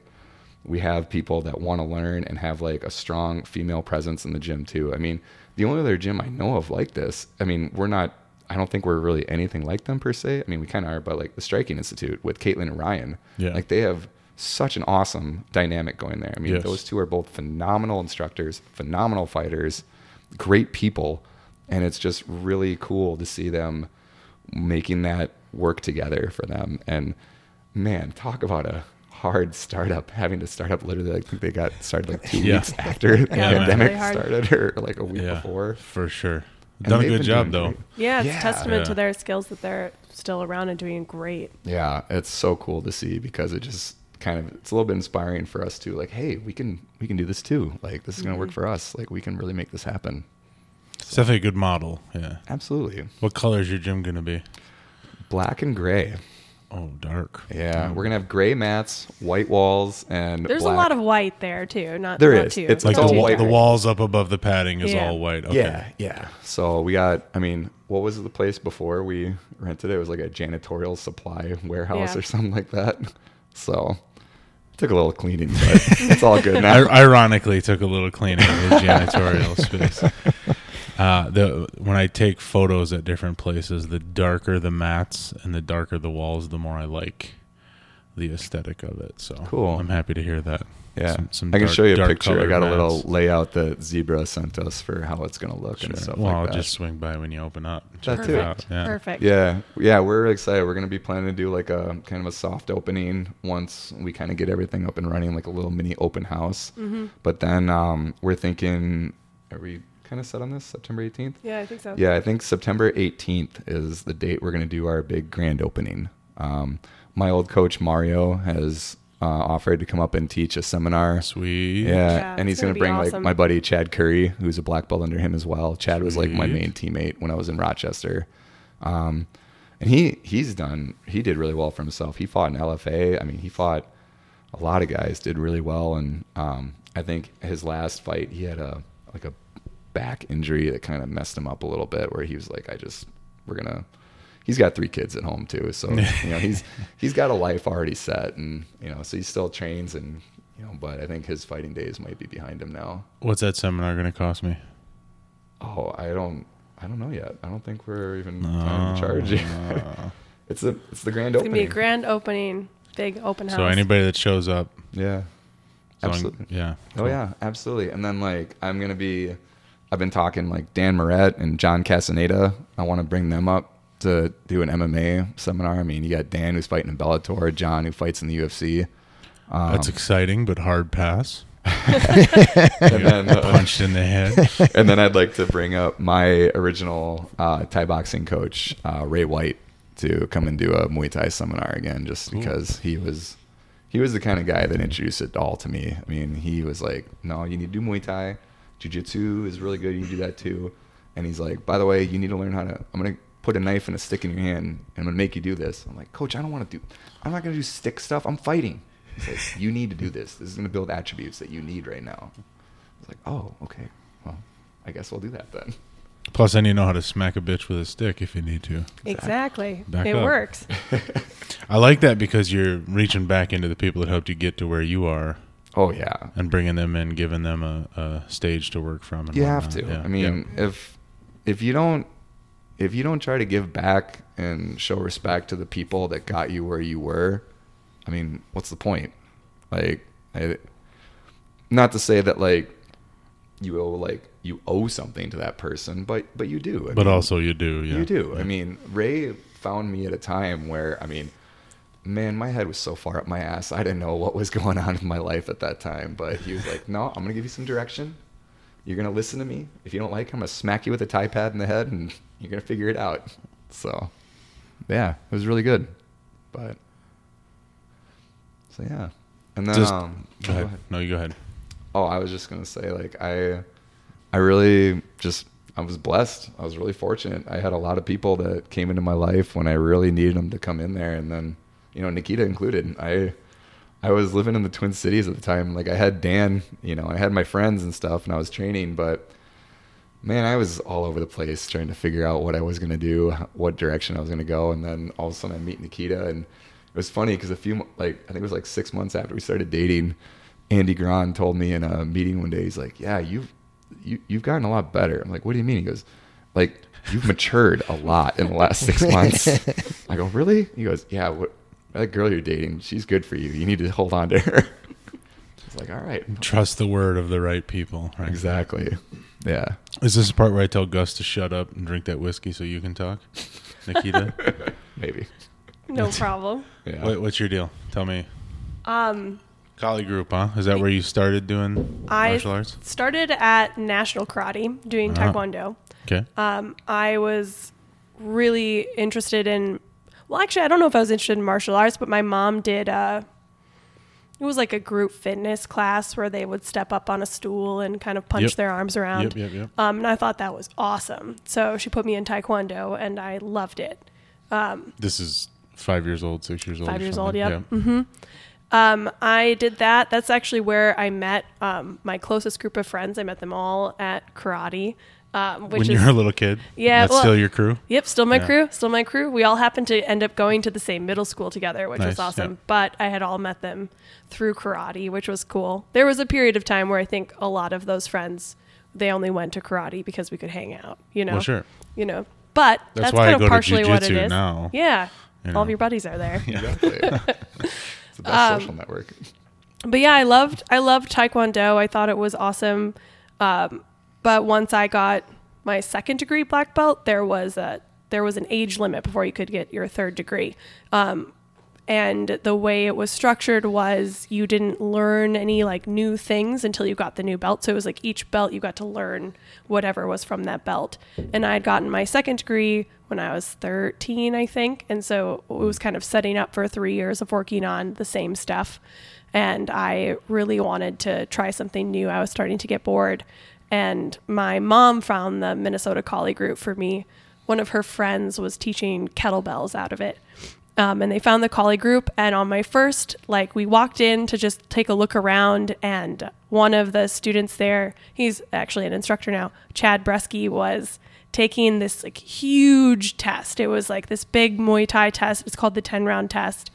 we have people that want to learn and have like a strong female presence in the gym too. I mean, the only other gym I know of like this, I mean, we're not I don't think we're really anything like them per se. I mean, we kind of are, but like the Striking Institute with Caitlin and Ryan, Yeah. like they have such an awesome dynamic going there. I mean, Yes. those two are both phenomenal instructors, phenomenal fighters, great people, and it's just really cool to see them making that work together for them. And man, talk about a hard startup, having to start up literally. I think they got started like two Yeah. weeks after the Yeah, pandemic really started, or like a week yeah, before. for sure. And Done a good job though. great. yeah, it's Yeah. testament Yeah. to their skills that they're still around and doing great. Yeah, it's so cool to see because it just kind of it's a little bit inspiring for us too. Like, hey, we can we can do this too. Like, this is gonna work Mm-hmm. for us. Like, we can really make this happen. It's definitely a good model. Yeah. Absolutely, What color is your gym gonna be? black and gray. Oh, dark. Yeah, we're gonna have gray mats, white walls, and There's black. a lot of white there too. Not There not is. Too. It's Like all the, white. the walls up above the padding is Yeah. all white. Okay. Yeah, yeah. So we got. I mean, what was the place before we rented it? It was like a janitorial supply warehouse Yeah. or something like that. So it took a little cleaning, but it's all good now. I- ironically, took a little cleaning of the janitorial space. Uh, the when I take photos at different places, the darker the mats and the darker the walls, the more I like the aesthetic of it. So Cool. I'm happy to hear that. Yeah, Some- some I can dark- show you a picture. I colored got a little layout that Zebra sent us for how it's gonna look and stuff Well, like I'll that. just swing by when you open up. That Check it too. out. Yeah. Perfect. Yeah, yeah, we're excited. We're gonna be planning to do like a kind of a soft opening once we kind of get everything up and running, like a little mini open house. Mm-hmm. But then um, we're thinking, are we kind of set on this September 18th? Yeah, I think so. Yeah, I think September 18th is the date we're going to do our big grand opening. Um, my old coach Mario has uh, offered to come up and teach a seminar. Sweet. Yeah, Yeah, and he's going gonna to be bring like my buddy Chad Curry, who's a black belt under him as well. Chad was like my main teammate when I was in Rochester. Um, and he he's done he did really well for himself. He fought in LFA. I mean, he fought a lot of guys did really well and um, I think his last fight he had a like a back injury that kind of messed him up a little bit where he was like I just we're going to he's got three kids at home too so you know he's he's got a life already set and you know so he still trains and you know but I think his fighting days might be behind him now. What's that seminar going to cost me? Oh, I don't I don't know yet. I don't think we're even planning to charge you. Uh, it's a it's the grand opening. It's gonna be a grand opening, big open house. so anybody that shows up, yeah. so I'm- Absolutely. yeah. Oh yeah, absolutely. And then like I'm gonna be, I've been talking like Dan Moret and John Castaneda. I want to bring them up to do an MMA seminar. I mean, you got Dan who's fighting in Bellator, John who fights in the UFC. Um, That's exciting, but hard pass. and then uh, Punched in the head. and then I'd like to bring up my original uh, Thai boxing coach uh, Ray White to come and do a Muay Thai seminar again, just Cool. because he was he was the kind of guy that introduced it all to me. I mean, he was like, "No, you need to do Muay Thai. Jiu Jitsu is really good. You can do that too." And he's like, "By the way, you need to learn how to. I'm gonna put a knife and a stick in your hand, and I'm gonna make you do this." I'm like, "Coach, I don't want to do. I'm not gonna do stick stuff. I'm fighting." He's like, "You need to do this. This is gonna build attributes that you need right now." I was like, "Oh, okay. Well, I guess we'll do that then." Plus, then you know how to smack a bitch with a stick if you need to. exactly. Back it up. works. I like that because you're reaching back into the people that helped you get to where you are Oh yeah, and bringing them in, giving them a, a stage to work from. And you have to. Yeah. I mean, if if you don't if you don't try to give back and show respect to the people that got you where you were, I mean, what's the point? Like, I, not to say that like you owe like you owe something to that person, but but you do. I but mean, also you do. Yeah. You do. Yeah. I mean, Ray found me at a time where, I mean, man, my head was so far up my ass. I didn't know what was going on in my life at that time. But he was like, no, I'm going to give you some direction. You're going to listen to me. If you don't like I'm going to smack you with a Thai pad in the head and you're going to figure it out. So, yeah, it was really good. But, so yeah. And then, Just- um, Go ahead. No, you go ahead. Oh, I was just gonna say, like I, I really just I was blessed. I was really fortunate. I had a lot of people that came into my life when I really needed them to come in there, and then you know Nikita included. I, I was living in the Twin Cities at the time. Like I had Dan, you know, I had my friends and stuff, and I was training, but man, I was all over the place trying to figure out what I was gonna do, what direction I was gonna go, and then all of a sudden I meet Nikita, and it was funny because a few like I think it was like six months after we started dating, Andy Gran told me in a meeting one day, he's like, "Yeah, you've you, you've gotten a lot better." I'm like, "What do you mean?" He goes, "Like you've matured a lot in the last six months." I go, "Really?" He goes, "Yeah, what, that girl you're dating, she's good for you. You need to hold on to her." I was like, "All right, Trust the word of the right people. Right? exactly, yeah." Is this the part where I tell Gus to shut up and drink that whiskey so you can talk, Nikita? Maybe, No problem. yeah. what, what's your deal? Tell me. Um, Kali group, huh? Is that where you started doing I martial arts? started at National Karate doing Uh-huh. Taekwondo. Okay. Um, I was really interested in. Well, actually, I don't know if I was interested in martial arts, but my mom did. Uh, it was like a group fitness class where they would step up on a stool and kind of punch Yep. their arms around. Yep, yep, yep. Um, and I thought that was awesome. So she put me in Taekwondo, and I loved it. This is Five years old, six years old. five years old. Yeah. Yep. hmm Um, I did that. That's actually where I met um, my closest group of friends. I met them all at karate, um, which When is you're a little kid. Yeah, That's well- still your crew. Yep, still my Yeah. crew, still my crew. We all happened to end up going to the same middle school together, which was awesome. yeah. But I had all met them through karate, which was cool. There was a period of time where I think a lot of those friends they only went to karate because we could hang out, you know. Well, sure. You know. But That's that's, why I kind go of to partially what it jujitsu now, Yeah. you All of your buddies are there. Exactly. it's the best Um, social network. but yeah, I loved I loved Taekwondo. I thought it was awesome. Um, but once I got my second degree black belt, there was a there was an age limit before you could get your third degree. Um, and the way it was structured was you didn't learn any like new things until you got the new belt. So it was like each belt you got to learn whatever was from that belt. And I had gotten my second degree when I was 13, I think. And so it was kind of setting up for three years of working on the same stuff. And I really wanted to try something new. I was starting to get bored. And my mom found the Minnesota Kali group for me. One of her friends was teaching kettlebells out of it. Um, and they found the Kali group and on my first like we walked in to just take a look around and one of the students there he's actually an instructor now chad bresky was taking this like huge test. It was like this big muay thai test. It's called the 10 round test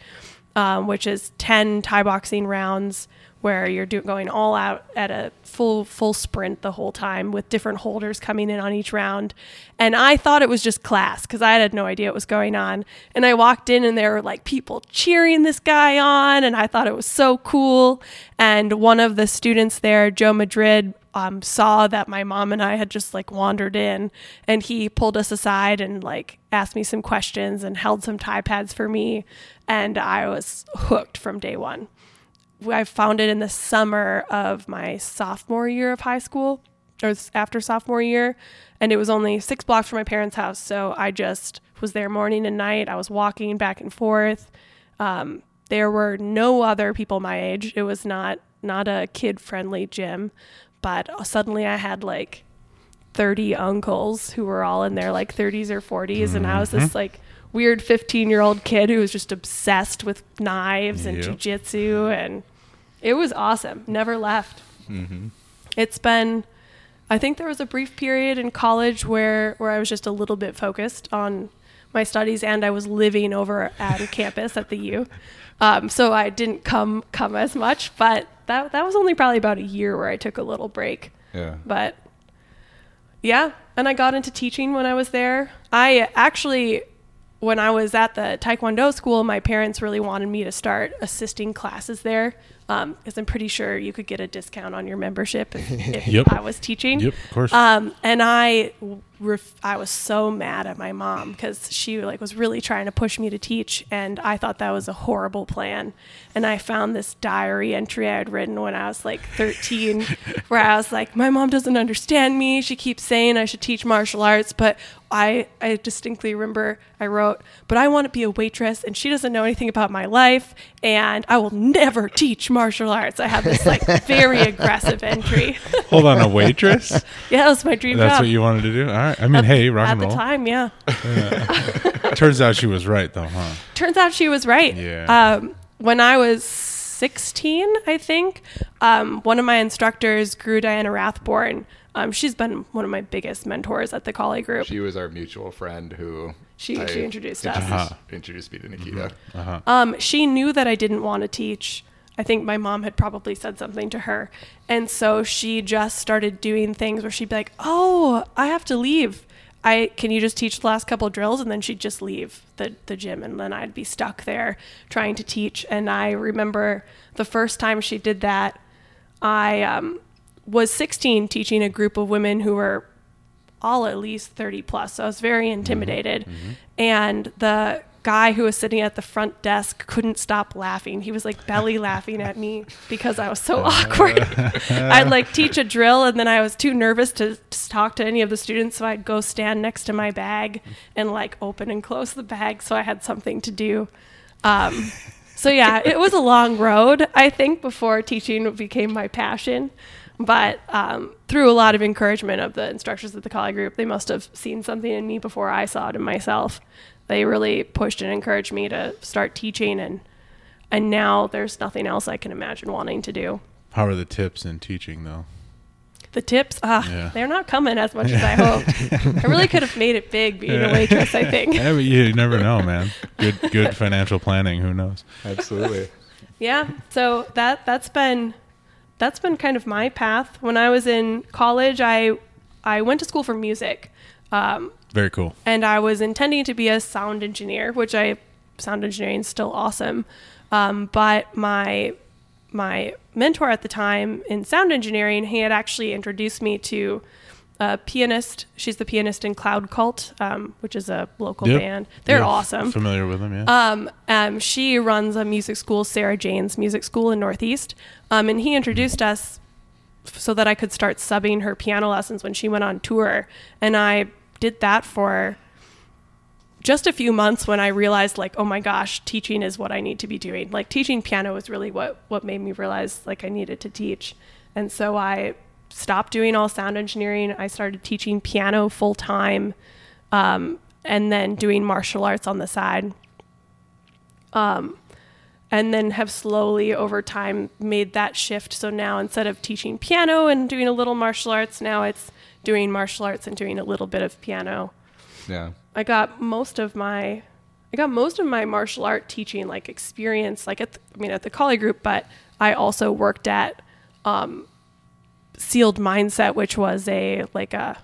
um, which is 10 thai boxing rounds where you're going all out at a full full sprint the whole time with different holders coming in on each round. And i thought it was just class because i had no idea what was going on. And i walked in and there were like people cheering this guy on and i thought it was so cool. And one of the students there joe madrid um, saw that my mom and I had just like wandered in, and he pulled us aside and like asked me some questions and held some Thai pads for me, and I was hooked from day one. I found it in the summer of my sophomore year of high school, or after sophomore year, and it was only six blocks from my parents' house. So I just was there morning and night. I was walking back and forth. Um, there were no other people my age. It was not not a kid friendly gym, but suddenly I had like 30 uncles who were all in their like 30s or 40s and I was this like weird 15 year old kid who was just obsessed with knives and Yep. jujitsu and it was awesome. Never left. Mm-hmm. It's been I think there was a brief period in college where where I was just a little bit focused on my studies and I was living over at campus at the U. Um, so I didn't come come as much, but that that was only probably about a year where I took a little break. Yeah. But yeah, and I got into teaching when I was there. I actually, when I was at the Taekwondo school, my parents really wanted me to start assisting classes there because I'm pretty sure you could get a discount on your membership if, if Yep. I was teaching. Yep, of course. Um, and I, ref- I was so mad at my mom because she like was really trying to push me to teach, and I thought that was a horrible plan. And I found this diary entry I had written when I was like 13, where I was like, "My mom doesn't understand me. She keeps saying I should teach martial arts, but I, I distinctly remember I wrote, but I want to be a waitress, and she doesn't know anything about my life, and I will never teach martial arts." I have this like very aggressive entry. Hold on, a waitress? yeah, that was my dream That's job. what you wanted to do? All right. I mean, hey, rock and roll. at and the roll. time, yeah. Turns out she was right, though, huh? Turns out she was right. Yeah. Um, when I was 16, I think, um, one of my instructors, Guru Diana Rathborn, um, she's been one of my biggest mentors at the Kali Group. She was our mutual friend who She- I she introduced us. introduced, Uh-huh. introduced me to Nikita. Uh-huh. Um, she knew that I didn't want to teach. I think my mom had probably said something to her. And so she just started doing things where she'd be like, Oh, I have to leave. I can you just teach the last couple drills and then she'd just leave the, the gym and then I'd be stuck there trying to teach. And I remember the first time she did that, I um, was 16 teaching a group of women who were all at least 30 plus. So I was very intimidated. And the guy who was sitting at the front desk couldn't stop laughing. He was like belly laughing at me because I was so awkward. I'd like teach a drill and then I was too nervous to, to talk to any of the students. So I'd go stand next to my bag and like open and close the bag so I had something to do. Um, so yeah, it was a long road, I think, before teaching became my passion. But um, through a lot of encouragement of the instructors at the Kali group, they must have seen something in me before I saw it in myself. They really pushed and encouraged me to start teaching and and now there's nothing else I can imagine wanting to do. How are the tips in teaching though? The tips, ah, Yeah. they're not coming as much as I hoped. I really could have made it big being a waitress, I think. Yeah, but you never know, man. Good good financial planning. Who knows? Absolutely. Yeah. So that that's been that's been kind of my path. When I was in college, I I went to school for music. Um, Very cool. and I was intending to be a sound engineer, which I sound engineering is still awesome. Um, but my my mentor at the time in sound engineering, he had actually introduced me to a pianist. She's the pianist in Cloud Cult, um, which is a local Yep. band. They're Yeah, awesome. Familiar with them? Yeah. Um, um, she runs a music school, Sarah Jane's Music School in Northeast. Um, and he introduced us so that I could start subbing her piano lessons when she went on tour. And I did that for just a few months when I realized, like, oh my gosh, teaching is what I need to be doing. Like, teaching piano was really what, what made me realize, like, I needed to teach. And so I stopped doing all sound engineering. I started teaching piano full time um, and then doing martial arts on the side and then have slowly over time made that shift. So now instead of teaching piano and doing a little martial arts, now it's doing martial arts and doing a little bit of piano. Yeah. I got most of my I got most of my martial art teaching like experience like at the, I mean at the Kali group, but I also worked at um, Sealed Mindset, which was a like a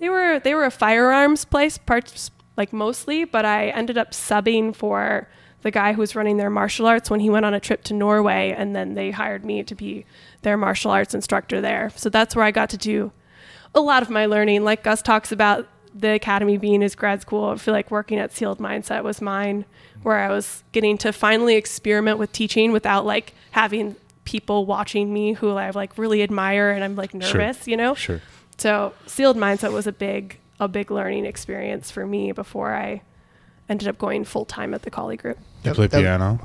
they were they were a firearms place parts like mostly, but I ended up subbing for the guy who was running their martial arts when he went on a trip to Norway, and then they hired me to be their martial arts instructor there. So that's where I got to do a lot of my learning. Like Gus talks about the academy being his grad school, I feel like working at Sealed Mindset was mine, where I was getting to finally experiment with teaching without like having people watching me who I like really admire and I'm like Sure. nervous, you know? Sure. So Sealed Mindset was a big a big learning experience for me before I ended up going full time at the Kali Group. You play piano?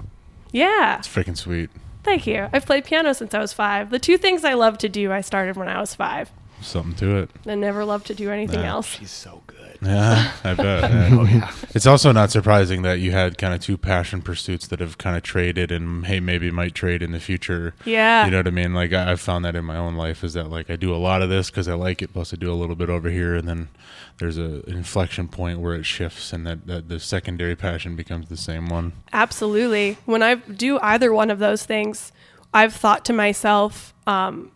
Yeah, It's freaking sweet. thank you. I've played piano since I was five. The two things I love to do, I started when I was five. Something to it. I never loved to do anything Yeah. else. She's so good. Yeah, I bet. Oh yeah. It's also not surprising that you had kind of two passion pursuits that have kind of traded and hey, maybe might trade in the future. Yeah. You know what I mean? Like I, I've found that in my own life is that like I do a lot of this because I like it, plus I do a little bit over here, and then there's a an inflection point where it shifts, and that, that the secondary passion becomes the same one. Absolutely. When I do either one of those things, I've thought to myself, um,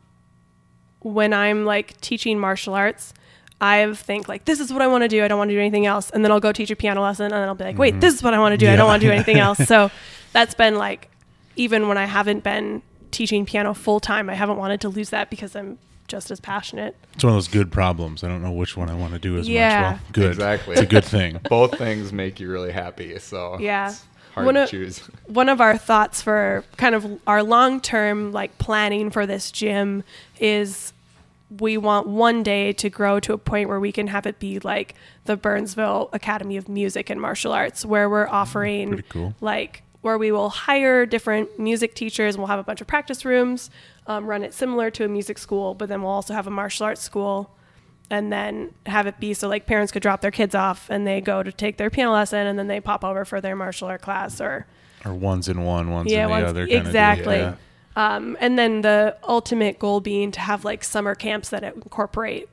when I'm like teaching martial arts, I think like this is what I want to do. I don't want to do anything else, and then I'll go teach a piano lesson, and then I'll be like, wait, mm-hmm. this is what I want to do. I don't want to do anything else. So that's been like, even when I haven't been teaching piano full time, I haven't wanted to lose that because I'm just as passionate. It's one of those good problems. I don't know which one I want to do as Yeah. much. Well, good. Exactly. It's a good thing. Both things make you really happy. So Yeah. it's hard One to of- choose. one of our thoughts for kind of our long term like planning for this gym is we want one day to grow to a point where we can have it be like the Burnsville Academy of Music and Martial Arts, where we're offering cool. like where we will hire different music teachers and we'll have a bunch of practice rooms, um, run it similar to a music school, but then we'll also have a martial arts school and then have it be so like parents could drop their kids off and they go to take their piano lesson and then they pop over for their martial art class or Or one's in one, one's Yeah, in the one's- other. Kind exactly. Deal. um, and then the ultimate goal being to have like summer camps that incorporate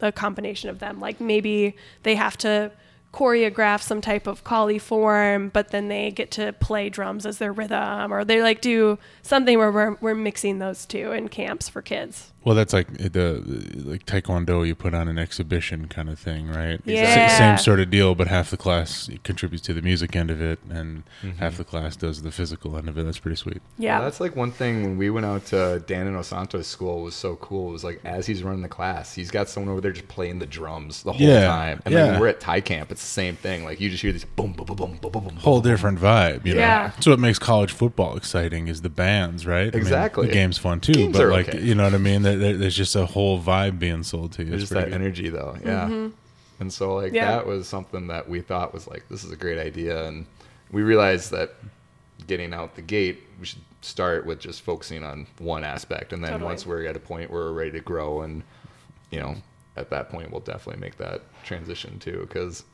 a combination of them like maybe they have to choreograph some type of Kali form but then they get to play drums as their rhythm or they like do something where we're, we're mixing those two in camps for kids Well, that's like the like taekwondo you put on an exhibition kind of thing, right? Yeah. S- same sort of deal, but half the class contributes to the music end of it, and mm-hmm. half the class does the physical end of it. That's pretty sweet. yeah Well, that's like one thing when we went out to Dan Inosanto's school was so cool. It was like as he's running the class, he's got someone over there just playing the drums the whole Yeah, time. And yeah. like we're at Thai camp, it's the same thing. Like you just hear these boom, boom, boom, boom, boom, boom, boom. Whole different vibe. You know? Yeah. That's what makes college football exciting is the bands, right? I mean, Exactly. the game's fun too, Games but are like okay. you know what I mean. There, there- there's just a whole vibe being sold to you. There's It's just that good. energy though. Yeah. Mm-hmm. And so like Yeah. that was something that we thought was like this is a great idea and we realized that getting out the gate we should start with just focusing on one aspect and then Totally. once we're at a point where we're ready to grow and you know at that point we'll definitely make that transition too because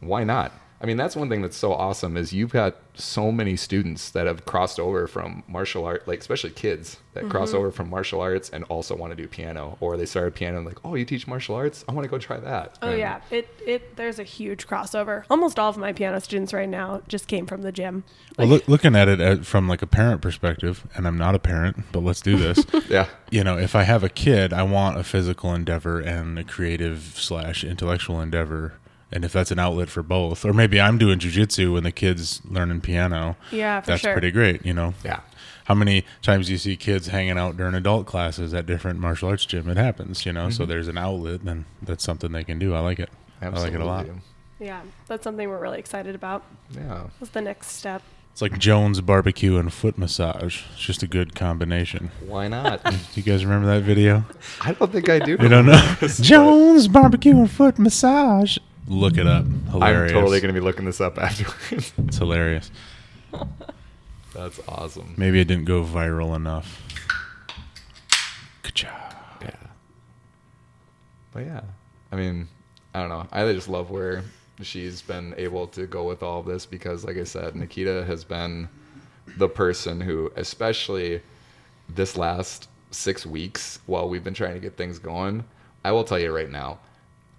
why not? I mean, that's one thing that's so awesome is you've got so many students that have crossed over from martial art, like especially kids that cross Mm-hmm. over from martial arts and also want to do piano, or they started piano and like, oh, you teach martial arts? I want to go try that. Oh And- yeah, it it there's a huge crossover. Almost all of my piano students right now just came from the gym. Well, look, looking at it at, from like a parent perspective, and I'm not a parent, but let's do this. yeah, you know, if I have a kid, I want a physical endeavor and a creative slash intellectual endeavor. And if that's an outlet for both, or maybe I'm doing jujitsu and the kid's learning piano, Yeah, for that's sure. pretty great. You know, yeah. how many times do you see kids hanging out during adult classes at different martial arts gym? It happens, you know. So mm-hmm. there's an outlet, and that's something they can do. I like it. I like it a lot. Yeah, that's something we're really excited about. Yeah. What's the next step? It's like Jones barbecue and foot massage. It's just a good combination. Why not? Do you guys remember that video? I don't think I do. You don't know remember this, but Jones barbecue and foot massage. Look it up. I'm Hilarious. totally going to be looking this up afterwards. It's hilarious. That's awesome. Maybe it didn't go viral enough. Good job. Yeah. But yeah, I mean, I don't know. I just love where she's been able to go with all of this because, like I said, Nakita has been the person who, especially this last six weeks while we've been trying to get things going, I will tell you right now,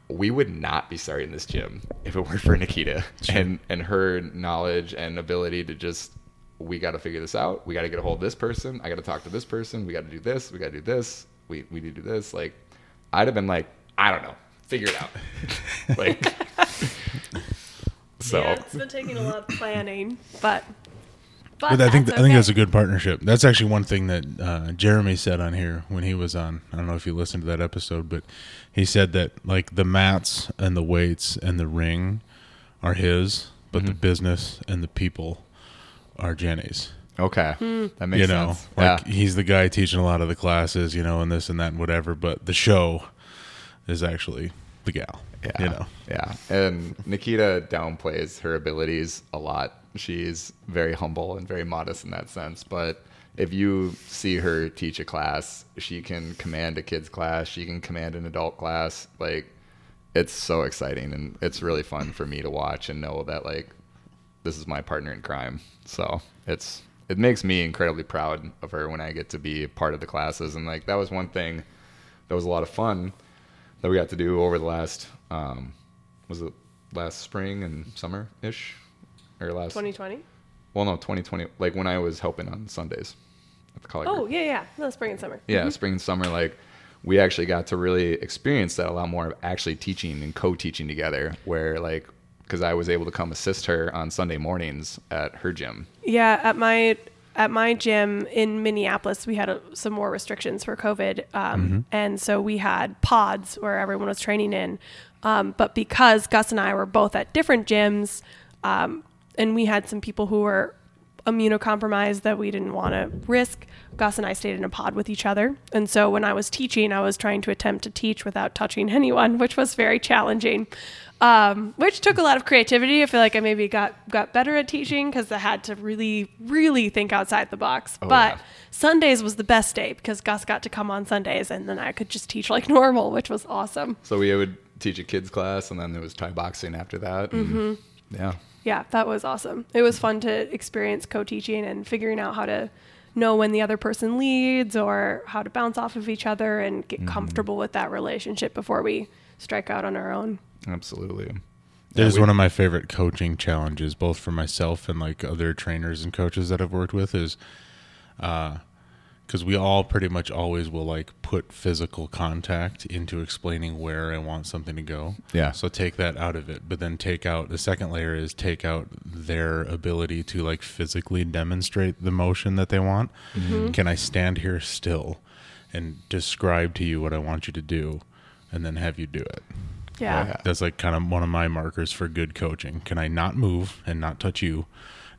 we would not be starting this gym if it weren't for Nakita and and her knowledge and ability to just we got to figure this out. We got to get a hold of this person. I got to talk to this person. We got to do this. We got to do this. We we need to do this. Like I'd have been like, I don't know, figure it out. like so yeah, it's been taking a lot of planning, but but, But I think that's I think that's a good partnership. That's actually one thing that uh, Jeremy said on here when he was on. I don't know if you listened to that episode, but he said that like the mats and the weights and the ring are his, but the business and the people are Jenny's. okay, Hmm. that makes you know, sense. like yeah. he's the guy teaching a lot of the classes, you know, and this and that and whatever. But the show is actually the gal. Yeah. You know, Yeah. And Nakita downplays her abilities a lot. She's very humble and very modest in that sense. But if you see her teach a class, she can command a kid's class, she can command an adult class. Like, it's so exciting and it's really fun for me to watch and know that, like, this is my partner in crime. So it's, it makes me incredibly proud of her when I get to be a part of the classes. And, like, that was one thing that was a lot of fun that we got to do over the last um, was it last spring and summer ish or last 2020. well no 2020 like when I was helping on Sundays college Oh yeah, yeah, no, spring and summer. yeah spring and summer like we actually got to really experience that a lot more of actually teaching and co-teaching together where like because I was able to come assist her on Sunday mornings at her gym. Yeah, at my at my gym in Minneapolis, we had a, some more restrictions for COVID, um, and so we had pods where everyone was training in. Um, but because Gus and I were both at different gyms, um, and we had some people who were immunocompromised that we didn't want to risk, Gus and I stayed in a pod with each other. And so when I was teaching, I was trying to attempt to teach without touching anyone, which was very challenging. Um, which took a lot of creativity. I feel like I maybe got got better at teaching because I had to really, really think outside the box. but yeah. Sundays was the best day because Gus got to come on Sundays, and then I could just teach like normal, which was awesome. so we would teach a kids class and then there was Thai boxing after that and yeah Yeah, that was awesome. It was fun to experience co-teaching and figuring out how to know when the other person leads or how to bounce off of each other and get mm-hmm. comfortable with that relationship before we strike out on our own. absolutely That is we- one of my favorite coaching challenges, both for myself and like other trainers and coaches that I've worked with, is uh, because we all pretty much always will like put physical contact into explaining where I want something to go. Yeah. So take that out of it, but then take out the second layer is take out their ability to like physically demonstrate the motion that they want. Mm-hmm. Can I stand here still and describe to you what I want you to do, and then have you do it? Yeah. yeah. That's like kind of one of my markers for good coaching. Can I not move and not touch you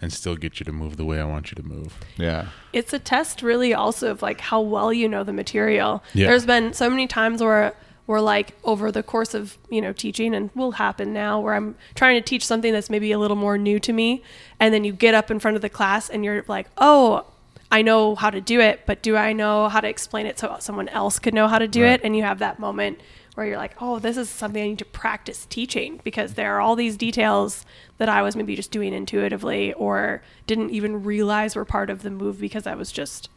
and still get you to move the way I want you to move? yeah It's a test really also of like how well you know the material. Yeah. There's been so many times where we're like over the course of, you know, teaching and will happen now where I'm trying to teach something that's maybe a little more new to me and then you get up in front of the class and you're like, "Oh, I know how to do it, but do I know how to explain it so someone else could know how to do Right. it?" And you have that moment where you're like, oh, this is something I need to practice teaching because there are all these details that I was maybe just doing intuitively or didn't even realize were part of the move because I was just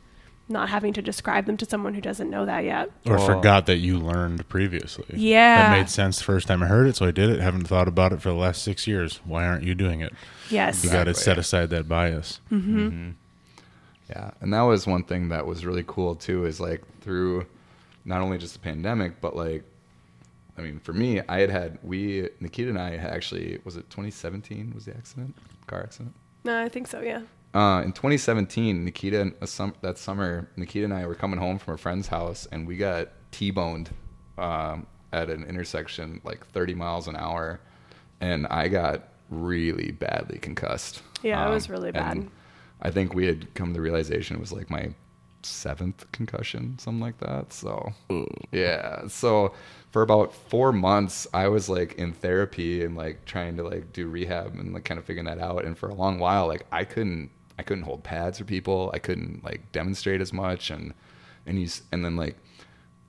not having to describe them to someone who doesn't know that yet. Or Oh. forgot that you learned previously. Yeah. That made sense the first time I heard it, so I did it. Haven't thought about it for the last six years. Why aren't you doing it? Yes. You got to set aside that bias. Mm-hmm. Mm-hmm. Yeah, and that was one thing that was really cool too. Is like through not only just the pandemic, but like, I mean, for me, I had had we Nakita and I had actually was it 2017 was the accident, car accident. No, I think so. Yeah. Uh, in 2017, Nakita sum, that summer, Nakita and I were coming home from a friend's house, and we got T-boned um, at an intersection like 30 miles an hour, and I got really badly concussed. Yeah, it Um, was really bad. I think we had come to the realization it was like my seventh concussion, something like that. So mm. yeah, so for about four months, I was like in therapy and like trying to like do rehab and like kind of figuring that out. And for a long while, like I couldn't, I couldn't hold pads for people. I couldn't like demonstrate as much. And and you and then like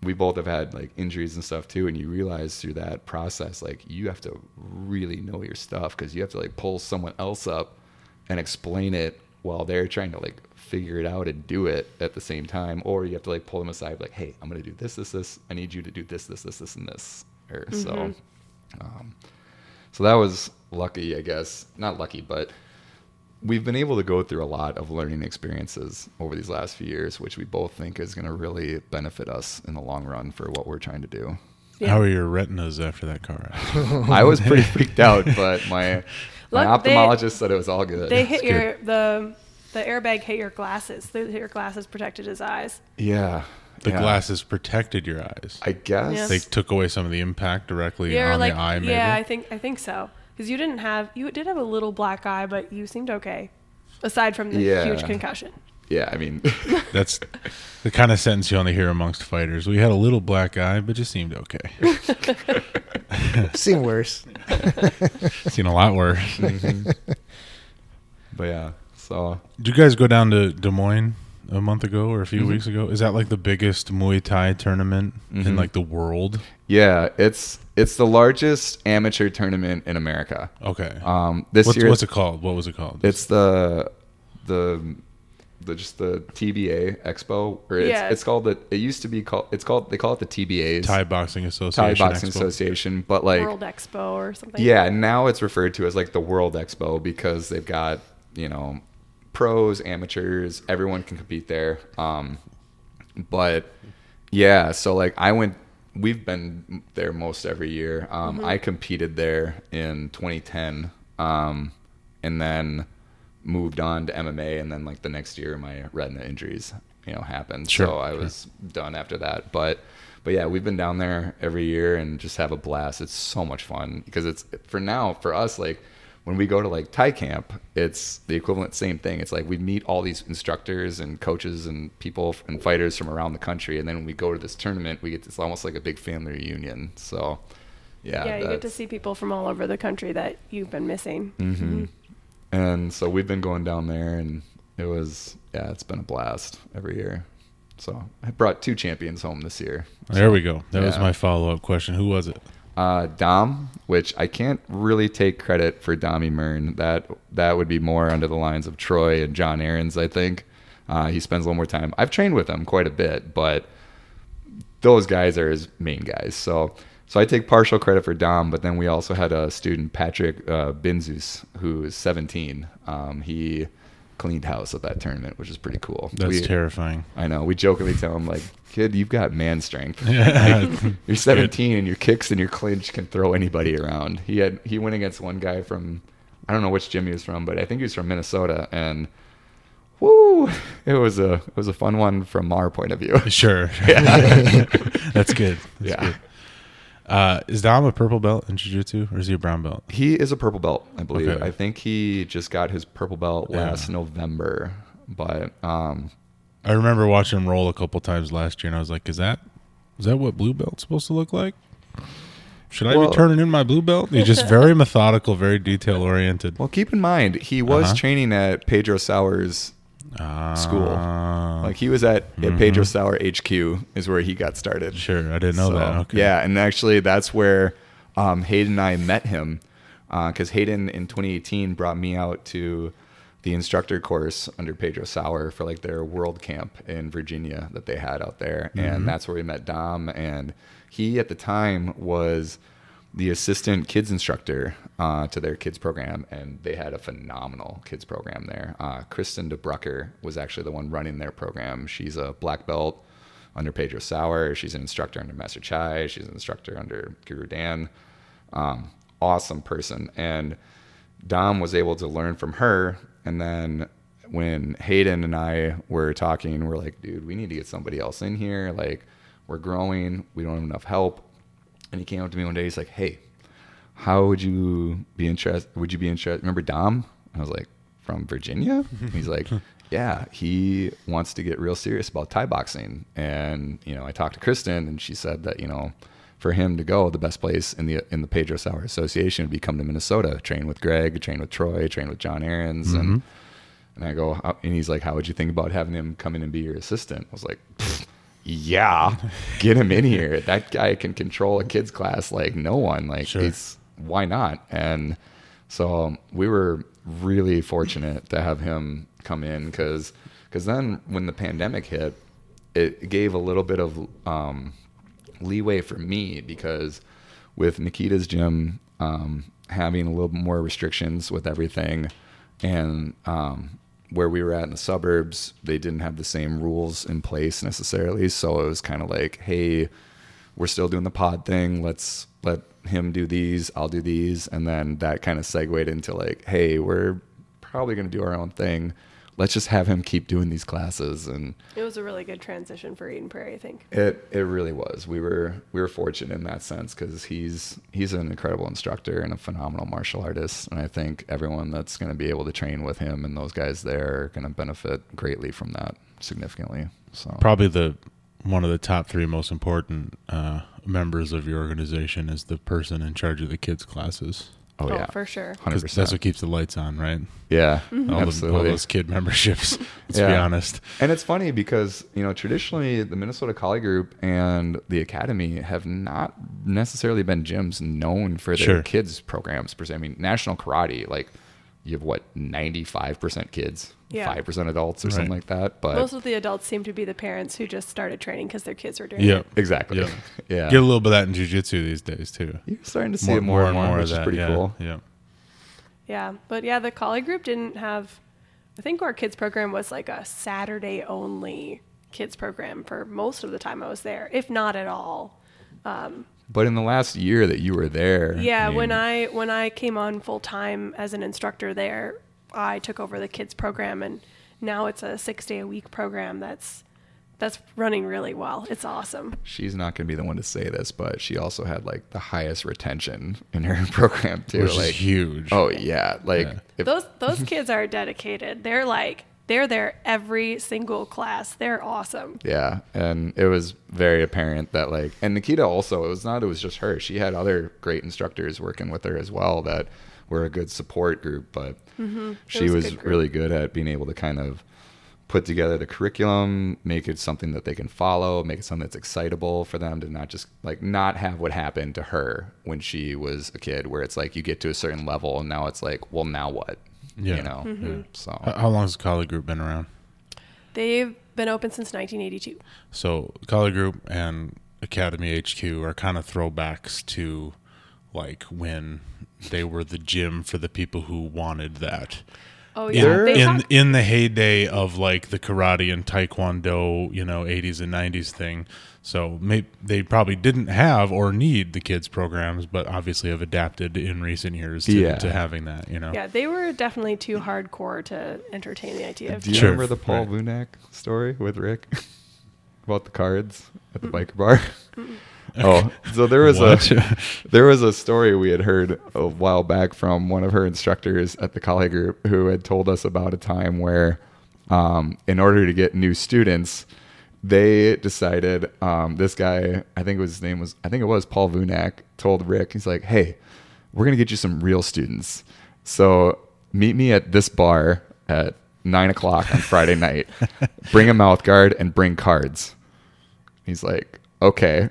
we both have had like injuries and stuff too. And you realize through that process, like you have to really know your stuff because you have to like pull someone else up and explain it while they're trying to like figure it out and do it at the same time or you have to like pull them aside like hey i'm gonna do this this this. I need you to do this this this this and this. Or so um, so that was lucky i guess. Not lucky but we've been able to go through a lot of learning experiences over these last few years which we both think is going to really benefit us in the long run for what we're trying to do Yeah. How are your retinas after that car accident? i was pretty freaked out but my my Look, they- ophthalmologist said it was all good They hit It's your the the airbag hit your glasses. The, your glasses protected his eyes. yeah The yeah. glasses protected your eyes. I guess. Yeah. They took away some of the impact directly Yeah, or on like the eye, maybe. yeah, I think I think so. Because you didn't have you did have a little black eye, but you seemed okay, aside from the Yeah. huge concussion. Yeah, I mean, That's the kind of sentence you only hear amongst fighters. We had a little black eye, but just seemed okay. Seen worse. Seen a lot worse. but yeah. So Did you guys go down to Des Moines a month ago or a few Mhm. weeks ago? Is that like the biggest Muay Thai tournament in Mhm. like the world? yeah, it's it's the largest amateur tournament in America. Okay. Um, this what's, year what's it called? What was it called? it's the the the just the TBA Expo, or it's, Yeah. it's called the. It used to be called. It's called. They call it the TBAs, Thai Boxing Association. Thai Boxing Expo. Association. But like, World Expo or something. Yeah, now it's referred to as like the World Expo because they've got, you know, pros, amateurs, everyone can compete there. Um, but yeah, so like I went, we've been there most every year. Um, I competed there in 2010 um, and then moved on to MMA. And then like the next year, my retina injuries, you know, happened. Sure, so I sure. was done after that. But but yeah, we've been down there every year and just have a blast. It's so much fun because it's for now for us like when we go to like Thai camp, it's the equivalent same thing. It's like we meet all these instructors and coaches and people and fighters from around the country, and then when we go to this tournament, we get it's almost like a big family reunion. So yeah, Yeah, you get to see people from all over the country that you've been missing. Mhm. And so we've been going down there, and it was yeah, it's been a blast every year. So I brought two champions home this year. There we go. That was my follow up question. Who was it? Uh, Dom, which I can't really take credit for Dommy Mern. That that would be more under the lines of Troy and John Aaron's. I think uh, he spends a little more time. I've trained with him quite a bit, but those guys are his main guys. So so I take partial credit for Dom, but then we also had a student Patrick uh, Binzus who is 17. Um, he cleaned house at that tournament, which is pretty cool. That's We- terrifying. I know. We jokingly tell him like, "Kid, you've got man strength. You're 17 and your kicks and your clinch can throw anybody around." He had he went against one guy from I don't know which gym he was from, but I think he was from Minnesota, and woo, it was a it was a fun one from our point of view. Sure. Yeah. That's good. That's Yeah. good. Uh, is Dom a purple belt in jiu-jitsu or is he a brown belt? He is a purple belt, I believe. Okay. I think he just got his purple belt Yeah. last November, but um, I remember watching him roll a couple times last year, and I was like, "Is that is that what blue belt's supposed to look like? Should I Well- be turning in my blue belt?" He's just very methodical, very detail oriented. well, keep in mind he was Uh-huh. training at Pedro Sauer's school. Ah. Like he was at, at Pedro Sauer HQ is where he got started. Sure, I didn't know that. Okay. Yeah, and actually that's where um, Hayden and I met him because Hayden in 2018 brought me out to the instructor course under Pedro Sauer for like their world camp in Virginia that they had out there, and that's where we met Dom. And he at the time was the assistant kids instructor uh, to their kids program, and they had a phenomenal kids program there. Uh, Kristen DeBrucker was actually the one running their program. She's a black belt under Pedro Sauer. She's an instructor under Master Chai. She's an instructor under Guru Dan. Um, awesome person. And Dom was able to learn from her. And then when Hayden and I were talking, we're like, dude, we need to get somebody else in here. Like, we're growing. We don't have enough help. And he came up to me one day. He's like, hey, how would you be interested? Would you be interested? Remember Dom? I was like, from Virginia? He's like, yeah, he wants to get real serious about Thai boxing. And, you know, I talked to Kristen and she said that, you know, for him to go, the best place in the in the Pedro Sauer Association would be come to Minnesota, train with Greg, train with Troy, train with John Aarons. And mm-hmm. and I go, and he's like, how would you think about having him come in and be your assistant? I was like, "Pfft, yeah, get him in here. That guy can control a kids class like no one. Like, Sure. it's why not? And so um, we were really fortunate to have him come in because because then when the pandemic hit, it gave a little bit of um, leeway for me because with Nakita's gym um, having a little more restrictions with everything, and um, where we were at in the suburbs, they didn't have the same rules in place necessarily. So it was kind of like, hey, we're still doing the pod thing. Let's let him do these. I'll do these, and then that kind of segued into like, hey, we're probably going to do our own thing. Let's just have him keep doing these classes and It was a really good transition for Eden Prairie, I think. it it really was. We were we were fortunate in that sense because he's he's an incredible instructor and a phenomenal martial artist, and I think everyone that's going to be able to train with him and those guys there are going to benefit greatly from that significantly. So Probably the one of the top three most important uh, members of your organization is the person in charge of the kids' classes. Oh, oh yeah, for sure. hundred 'Cause that's what keeps the lights on, right? Yeah, All, the, all those kid memberships. Let's be honest. And it's funny because, you know, traditionally the Minnesota Kali Group and the Academy have not necessarily been gyms known for their Sure. kids programs per se. I mean, National Karate, like you have what, 95% kids, Yeah. 5% adults or something like that. But Most of the adults seem to be the parents who just started training because their kids were doing it. Yeah. it. exactly. Yeah. Yeah. Get a little bit of that in jujitsu these days too. You're starting to see it more, and more, which is pretty yeah, cool. Yeah. Yeah, but yeah, the Kali group didn't have. I think our kids program was like a Saturday only kids program for most of the time I was there, if not at all. Um, but in the last year that you were there, Yeah, when mean, I when I came on full time as an instructor there, I took over the kids program, and now it's a six day a week program that's that's running really well. It's awesome. she's not going to be the one to say this, but she also had like the highest retention in her program too. Which like is huge. Oh yeah, like Yeah. if Those those kids are dedicated. They're like they're there every single class. They're awesome. Yeah, and it was very apparent that like, and Nakita also. It was not. It was just her. She had other great instructors working with her as well that were a good support group. But she Mm-hmm. was was good really good at being able to kind of put together the curriculum, make it something that they can follow, make it something that's excitable for them to not just like not have what happened to her when she was a kid, where it's like you get to a certain level and now it's like, well, now what? Yeah. You know. Mm-hmm. So How, how long has the Kali Group been around? They've been open since 1982. So Kali Group and Academy HQ are kind of throwbacks to like when they were the gym for the people who wanted that. Oh In, yeah, they in talk- in the heyday of like the karate and taekwondo, you know, 80s and 90s thing. So may, they probably didn't have or need the kids programs, but obviously have adapted in recent years to, Yeah. to having that, you know. yeah, they were definitely too hardcore to entertain the idea of. Do you Sure, remember the Paul right. Vunak story with Rick about the cards at the biker bar? oh, so there was a there was a story we had heard a while back from one of her instructors at the Kali Group who had told us about a time where, um, in order to get new students, they decided um, this guy I think it was his name was I think it was Paul Vunak told Rick he's like, hey, we're gonna get you some real students. So meet me at this bar at nine o'clock on Friday night. Bring a mouth guard and bring cards. He's like, okay.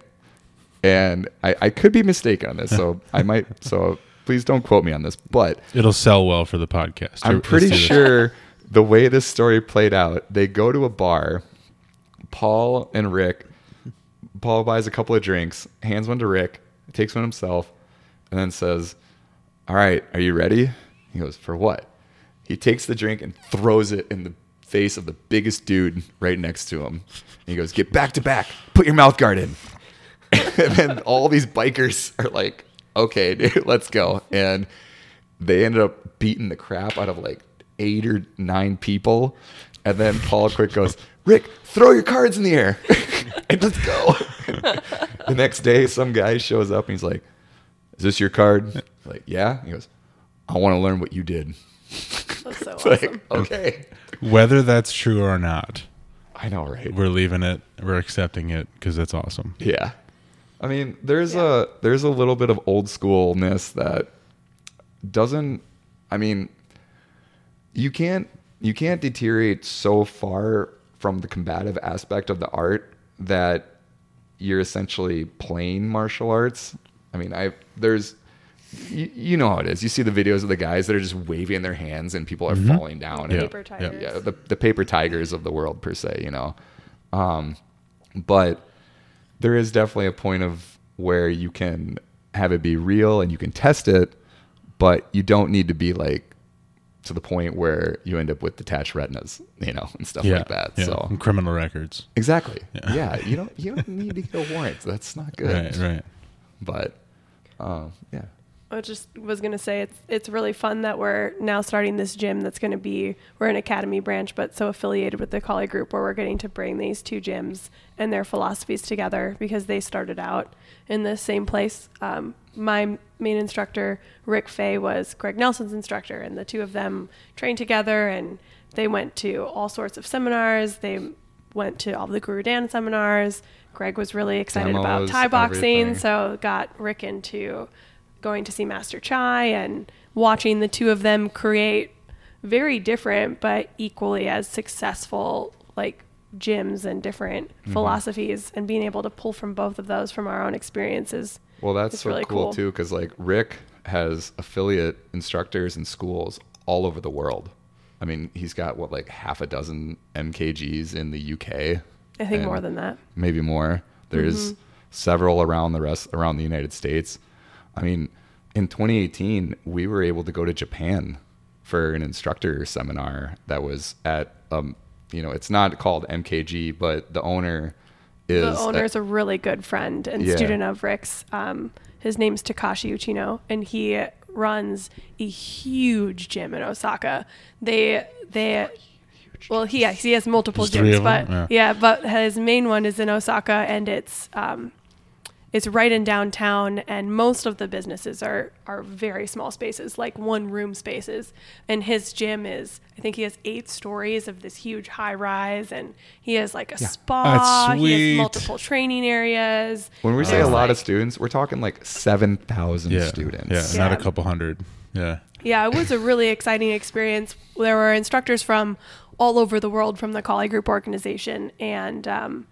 And I, I could be mistaken on this, so I might. So please don't quote me on this, but It'll sell well for the podcast. I'm pretty sure the way this story played out, they go to a bar. Paul and Rick. Paul buys a couple of drinks, hands one to Rick, takes one himself, and then says, "All right, are you ready?" He goes, "For what?" He takes the drink and throws it in the face of the biggest dude right next to him. And he goes, "Get back to back. Put your mouth guard in." and all these bikers are like, "Okay, dude, let's go." And they ended up beating the crap out of like eight or nine people. And then Paul Quick goes, Rick, throw your cards in the air and let's go. the next day, some guy shows up and he's like, Is this your card? Like, yeah. He goes, I want to learn what you did. That's so It's awesome. like, okay. Whether that's true or not, I know, right? we're leaving it. We're accepting it because that's awesome. Yeah. I mean, there's Yeah. a there's a little bit of old schoolness that doesn't I mean you can't you can't deteriorate so far from the combative aspect of the art that you're essentially playing martial arts. I mean, I there's you, you know how it is. You see the videos of the guys that are just waving their hands and people are falling down. Yeah. And Paper tigers. yeah, the, the paper tigers of the world per se, you know. Um, but there is definitely a point of where you can have it be real and you can test it, but you don't need to be like to the point where you end up with detached retinas, you know, and stuff yeah, like that. yeah. So And criminal records. exactly, Yeah. yeah. you don't you don't need to get a warrant. That's not good. Right, right. But um, yeah, I just was gonna say it's it's really fun that we're now starting this gym that's gonna be we're an academy branch but so affiliated with the Kali group where we're getting to bring these two gyms and their philosophies together because they started out in the same place. Um, my main instructor Rick Faye was Greg Nelson's instructor and the two of them trained together and they went to all sorts of seminars. They went to all the Guru Dan seminars. Greg was really excited about Thai boxing, everything. so got Rick into going to see Master Chai and watching the two of them create very different but equally as successful like gyms and different Mm-hmm. philosophies and being able to pull from both of those from our own experiences. Well, that's so really cool, cool. too, because like Rick has affiliate instructors in schools all over the world. I mean, he's got what like half a dozen MKGs in the UK. I think more than that. maybe more. There's Mm-hmm. several around the rest around the United States. I mean, in 2018, we were able to go to Japan for an instructor seminar that was at um, you know, it's not called MKG, but the owner is the owner is a really good friend and Yeah. student of Rick's. Um, his name's Takashi Uchino, and he runs a huge gym in Osaka. They they well he yeah, he has multiple There's gyms, but them? yeah. but his main one is in Osaka, and it's um, it's right in downtown, and most of the businesses are are very small spaces, like one room spaces. And his gym is, I think he has eight stories of this huge high rise, and he has like a spa. That's He has multiple training areas. when we say a There's, lot of students, we're talking like 7,000 Yeah, students. yeah, not a couple hundred. Yeah, Yeah, it was a really exciting experience. There were instructors from all over the world from the Kali Group organization, and um,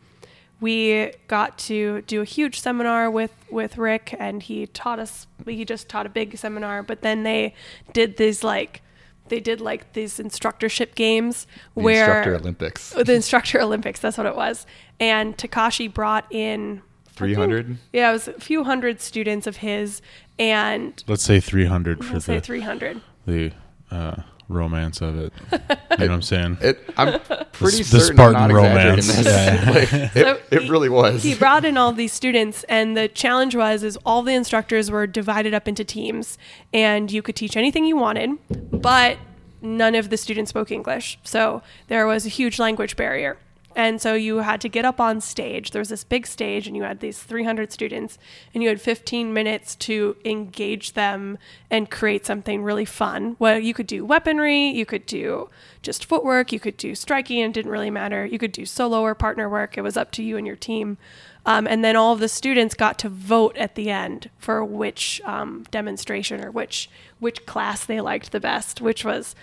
we got to do a huge seminar with with Rick, and he taught us. He just taught a big seminar, but then they did these like they did like these instructorship games The where instructor Olympics. the instructor Olympics. That's what it was. And Takashi brought in I think- 300? Yeah, it was a few hundred students of his, and let's say three hundred for let's say the three hundred. the uh, romance of it. You know what I'm saying? It, I'm pretty the certain Spartan I'm not romance. exaggerating this. Yeah. Like, it, So it he- really was. He brought in all these students, and the challenge was is all the instructors were divided up into teams, and you could teach anything you wanted, but none of the students spoke English, so there was a huge language barrier. And so you had to get up on stage. There was this big stage, and you had these 300 students, and you had 15 minutes to engage them and create something really fun. Well, you could do weaponry, you could do just footwork, you could do striking, and it didn't really matter. You could do solo or partner work. It was up to you and your team. Um, and then all of the students got to vote at the end for which um, demonstration or which which class they liked the best, which was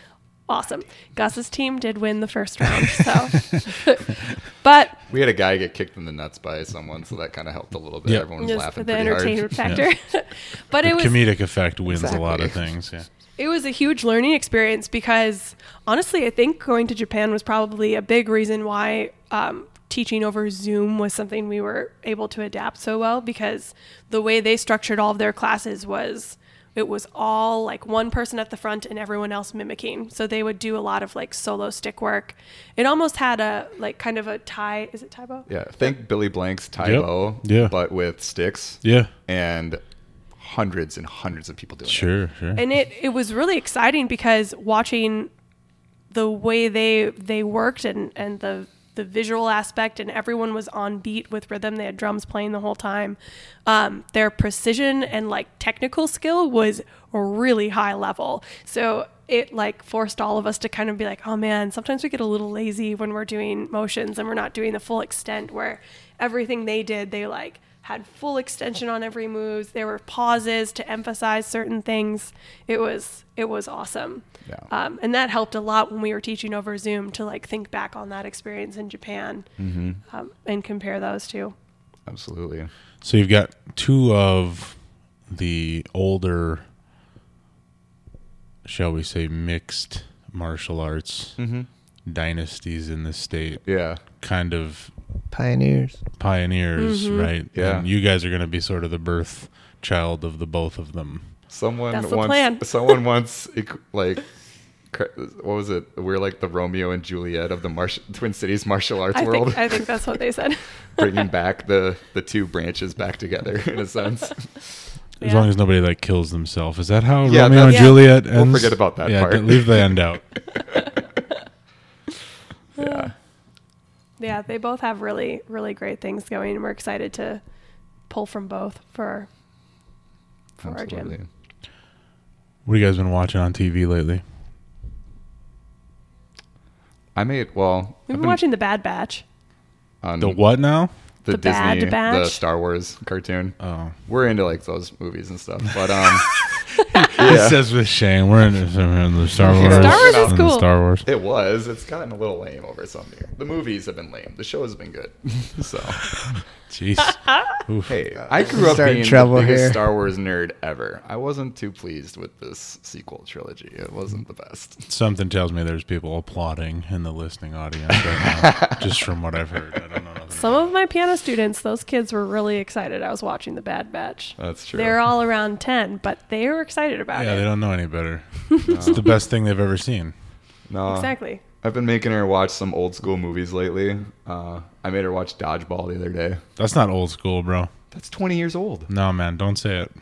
awesome. Gus's team did win the first round, so. but We had a guy get kicked in the nuts by someone, so that kind of helped a little bit. Yeah. Everyone was just laughing the entertainment hard. factor. but the it was comedic effect wins a lot of things. Yeah. it was a huge learning experience because honestly, I think going to Japan was probably a big reason why um, teaching over Zoom was something we were able to adapt so well because the way they structured all of their classes was it was all like one person at the front and everyone else mimicking. So they would do a lot of like solo stick work. It almost had a like kind of a tie. Is it Tae Bo? Yeah, think Billy Blanks Yep. Tae Bo, Yeah. but with sticks Yeah. and hundreds and hundreds of people doing it. Sure. Sure. and it it was really exciting because watching the way they they worked and and the the visual aspect and everyone was on beat with rhythm. They had drums playing the whole time. Um, their precision and like technical skill was really high level. So it like forced all of us to kind of be like oh man sometimes we get a little lazy when we're doing motions and we're not doing the full extent where everything they did they like had full extension on every move. There were pauses to emphasize certain things. It was it was awesome. Yeah. Um, and that helped a lot when we were teaching over Zoom to like think back on that experience in Japan um, and compare those two. Absolutely. So you've got two of the older, shall we say, mixed martial arts Mm-hmm. dynasties in the state, Yeah. kind of Pioneers. pioneers, Mm-hmm. right? Yeah. And you guys are going to be sort of the birth child of the both of them. Someone That's the once, plan. someone once like, what was it? We're like the Romeo and Juliet of the Marsh- Twin Cities martial arts I world, think I think that's what they said. bringing back the the two branches back together in a sense. As long as nobody like kills themselves. Is that how Yeah, Romeo and that's- Yeah. Juliet We'll forget about that yeah, part. leave the end out. yeah. Yeah, they both have really really great things going, and we're excited to pull from both for for our gym. What have you guys been watching on TV lately? I made well. We've I've been watching The Bad Batch. on The what now? the, The Bad Disney, the Star Wars cartoon. Oh. We're into like those movies and stuff, but um, He yeah, says with Shane, we're in, we're in the Star Wars. Star Wars is cool. Star Wars. it was. It's gotten a little lame over some year. The movies have been lame. The show has been good. so Jeez. Oof. hey, I grew up Starting being trouble the biggest here. Star Wars nerd ever. I wasn't too pleased with this sequel trilogy. It wasn't the best. Something tells me there's people applauding in the listening audience right now, just from what I've heard. I don't know. Some of my piano students, those kids were really excited. I was watching The Bad Batch. That's true. They're all around 10, but they were excited about yeah, it. they don't know any better. It's the best thing they've ever seen. no, Exactly. I've been making her watch some old school movies lately. Uh, I made her watch Dodgeball the other day. That's not old school, bro. That's 20 years old. No, man, don't say it.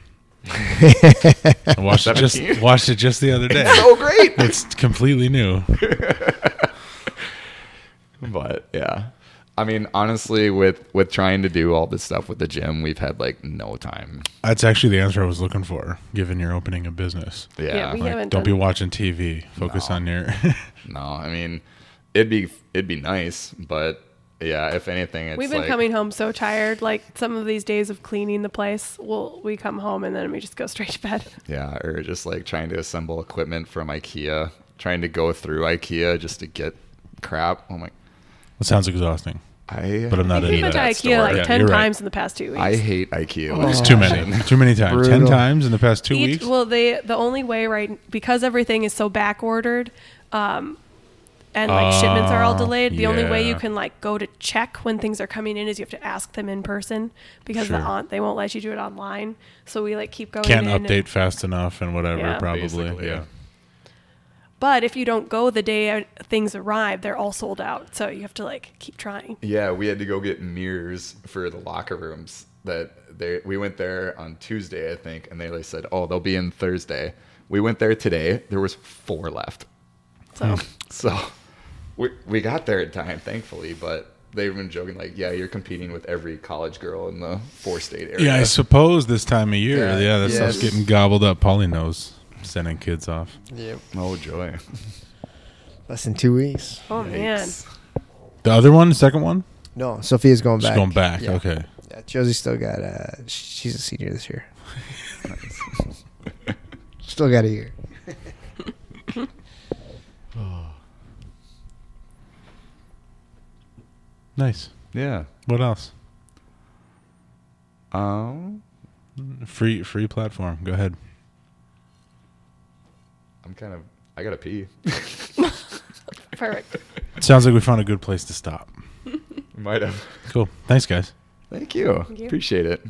I watched it just 17. watched it just the other day. So great. It's completely new. but yeah i mean honestly with with trying to do all this stuff with the gym we've had like no time That's actually the answer I was looking for, given you're opening a business. yeah, Yeah, we Like, haven't don't be watching TV. Focus No. on your. no i mean it'd be it'd be nice but yeah if anything it's We've been like, coming home so tired. Like some of these days of cleaning the place, we'll, we come home and then we just go straight to bed. yeah or just like trying to assemble equipment from ikea trying to go through ikea just to get crap oh my that sounds exhausting, i but I'm not We've into been to that. IKEA story. like Yeah, 10 you're right. times in the past two weeks. i hate ikea Oh. It's too many. Too many times. Ten Brutal. times in the past two Each- weeks. Well, they the only way right because everything is so back ordered, um, and like shipments are all Oh, delayed. The only way you yeah. can like go to check when things are coming in is you have to ask them in person because the Sure. on, they won't let you do it online. So we like keep going. Can't in and- update fast enough and whatever. Yeah. Probably. Basically. Yeah. But if you don't go the day uh, things arrive, they're all sold out. So you have to like keep trying. Yeah, we had to go get mirrors for the locker rooms. That they we went there on Tuesday, I think, and they like said, "Oh, they'll be in Thursday." We went there today. There was four left, So so we we got there in time, thankfully. But they've been joking like, "Yeah, you're competing with every college girl in the four state area." Yeah, I suppose this time of year, Yeah. yeah, that stuff's getting gobbled up. Polly knows sending kids off. Yep. Oh joy. Less than two weeks. Oh Yikes. man. The other one, the second one. No, Sophia's going back. She's going back. Yeah. Okay. Yeah, Josie still got. Uh, she's a senior this year. still got a year. Nice. Yeah. What else? Um, free free platform. Go ahead. I'm kind of. I gotta pee. Perfect. Sounds like we found a good place to stop. Might have. Cool. Thanks, guys. Thank you. Thank you. Appreciate it.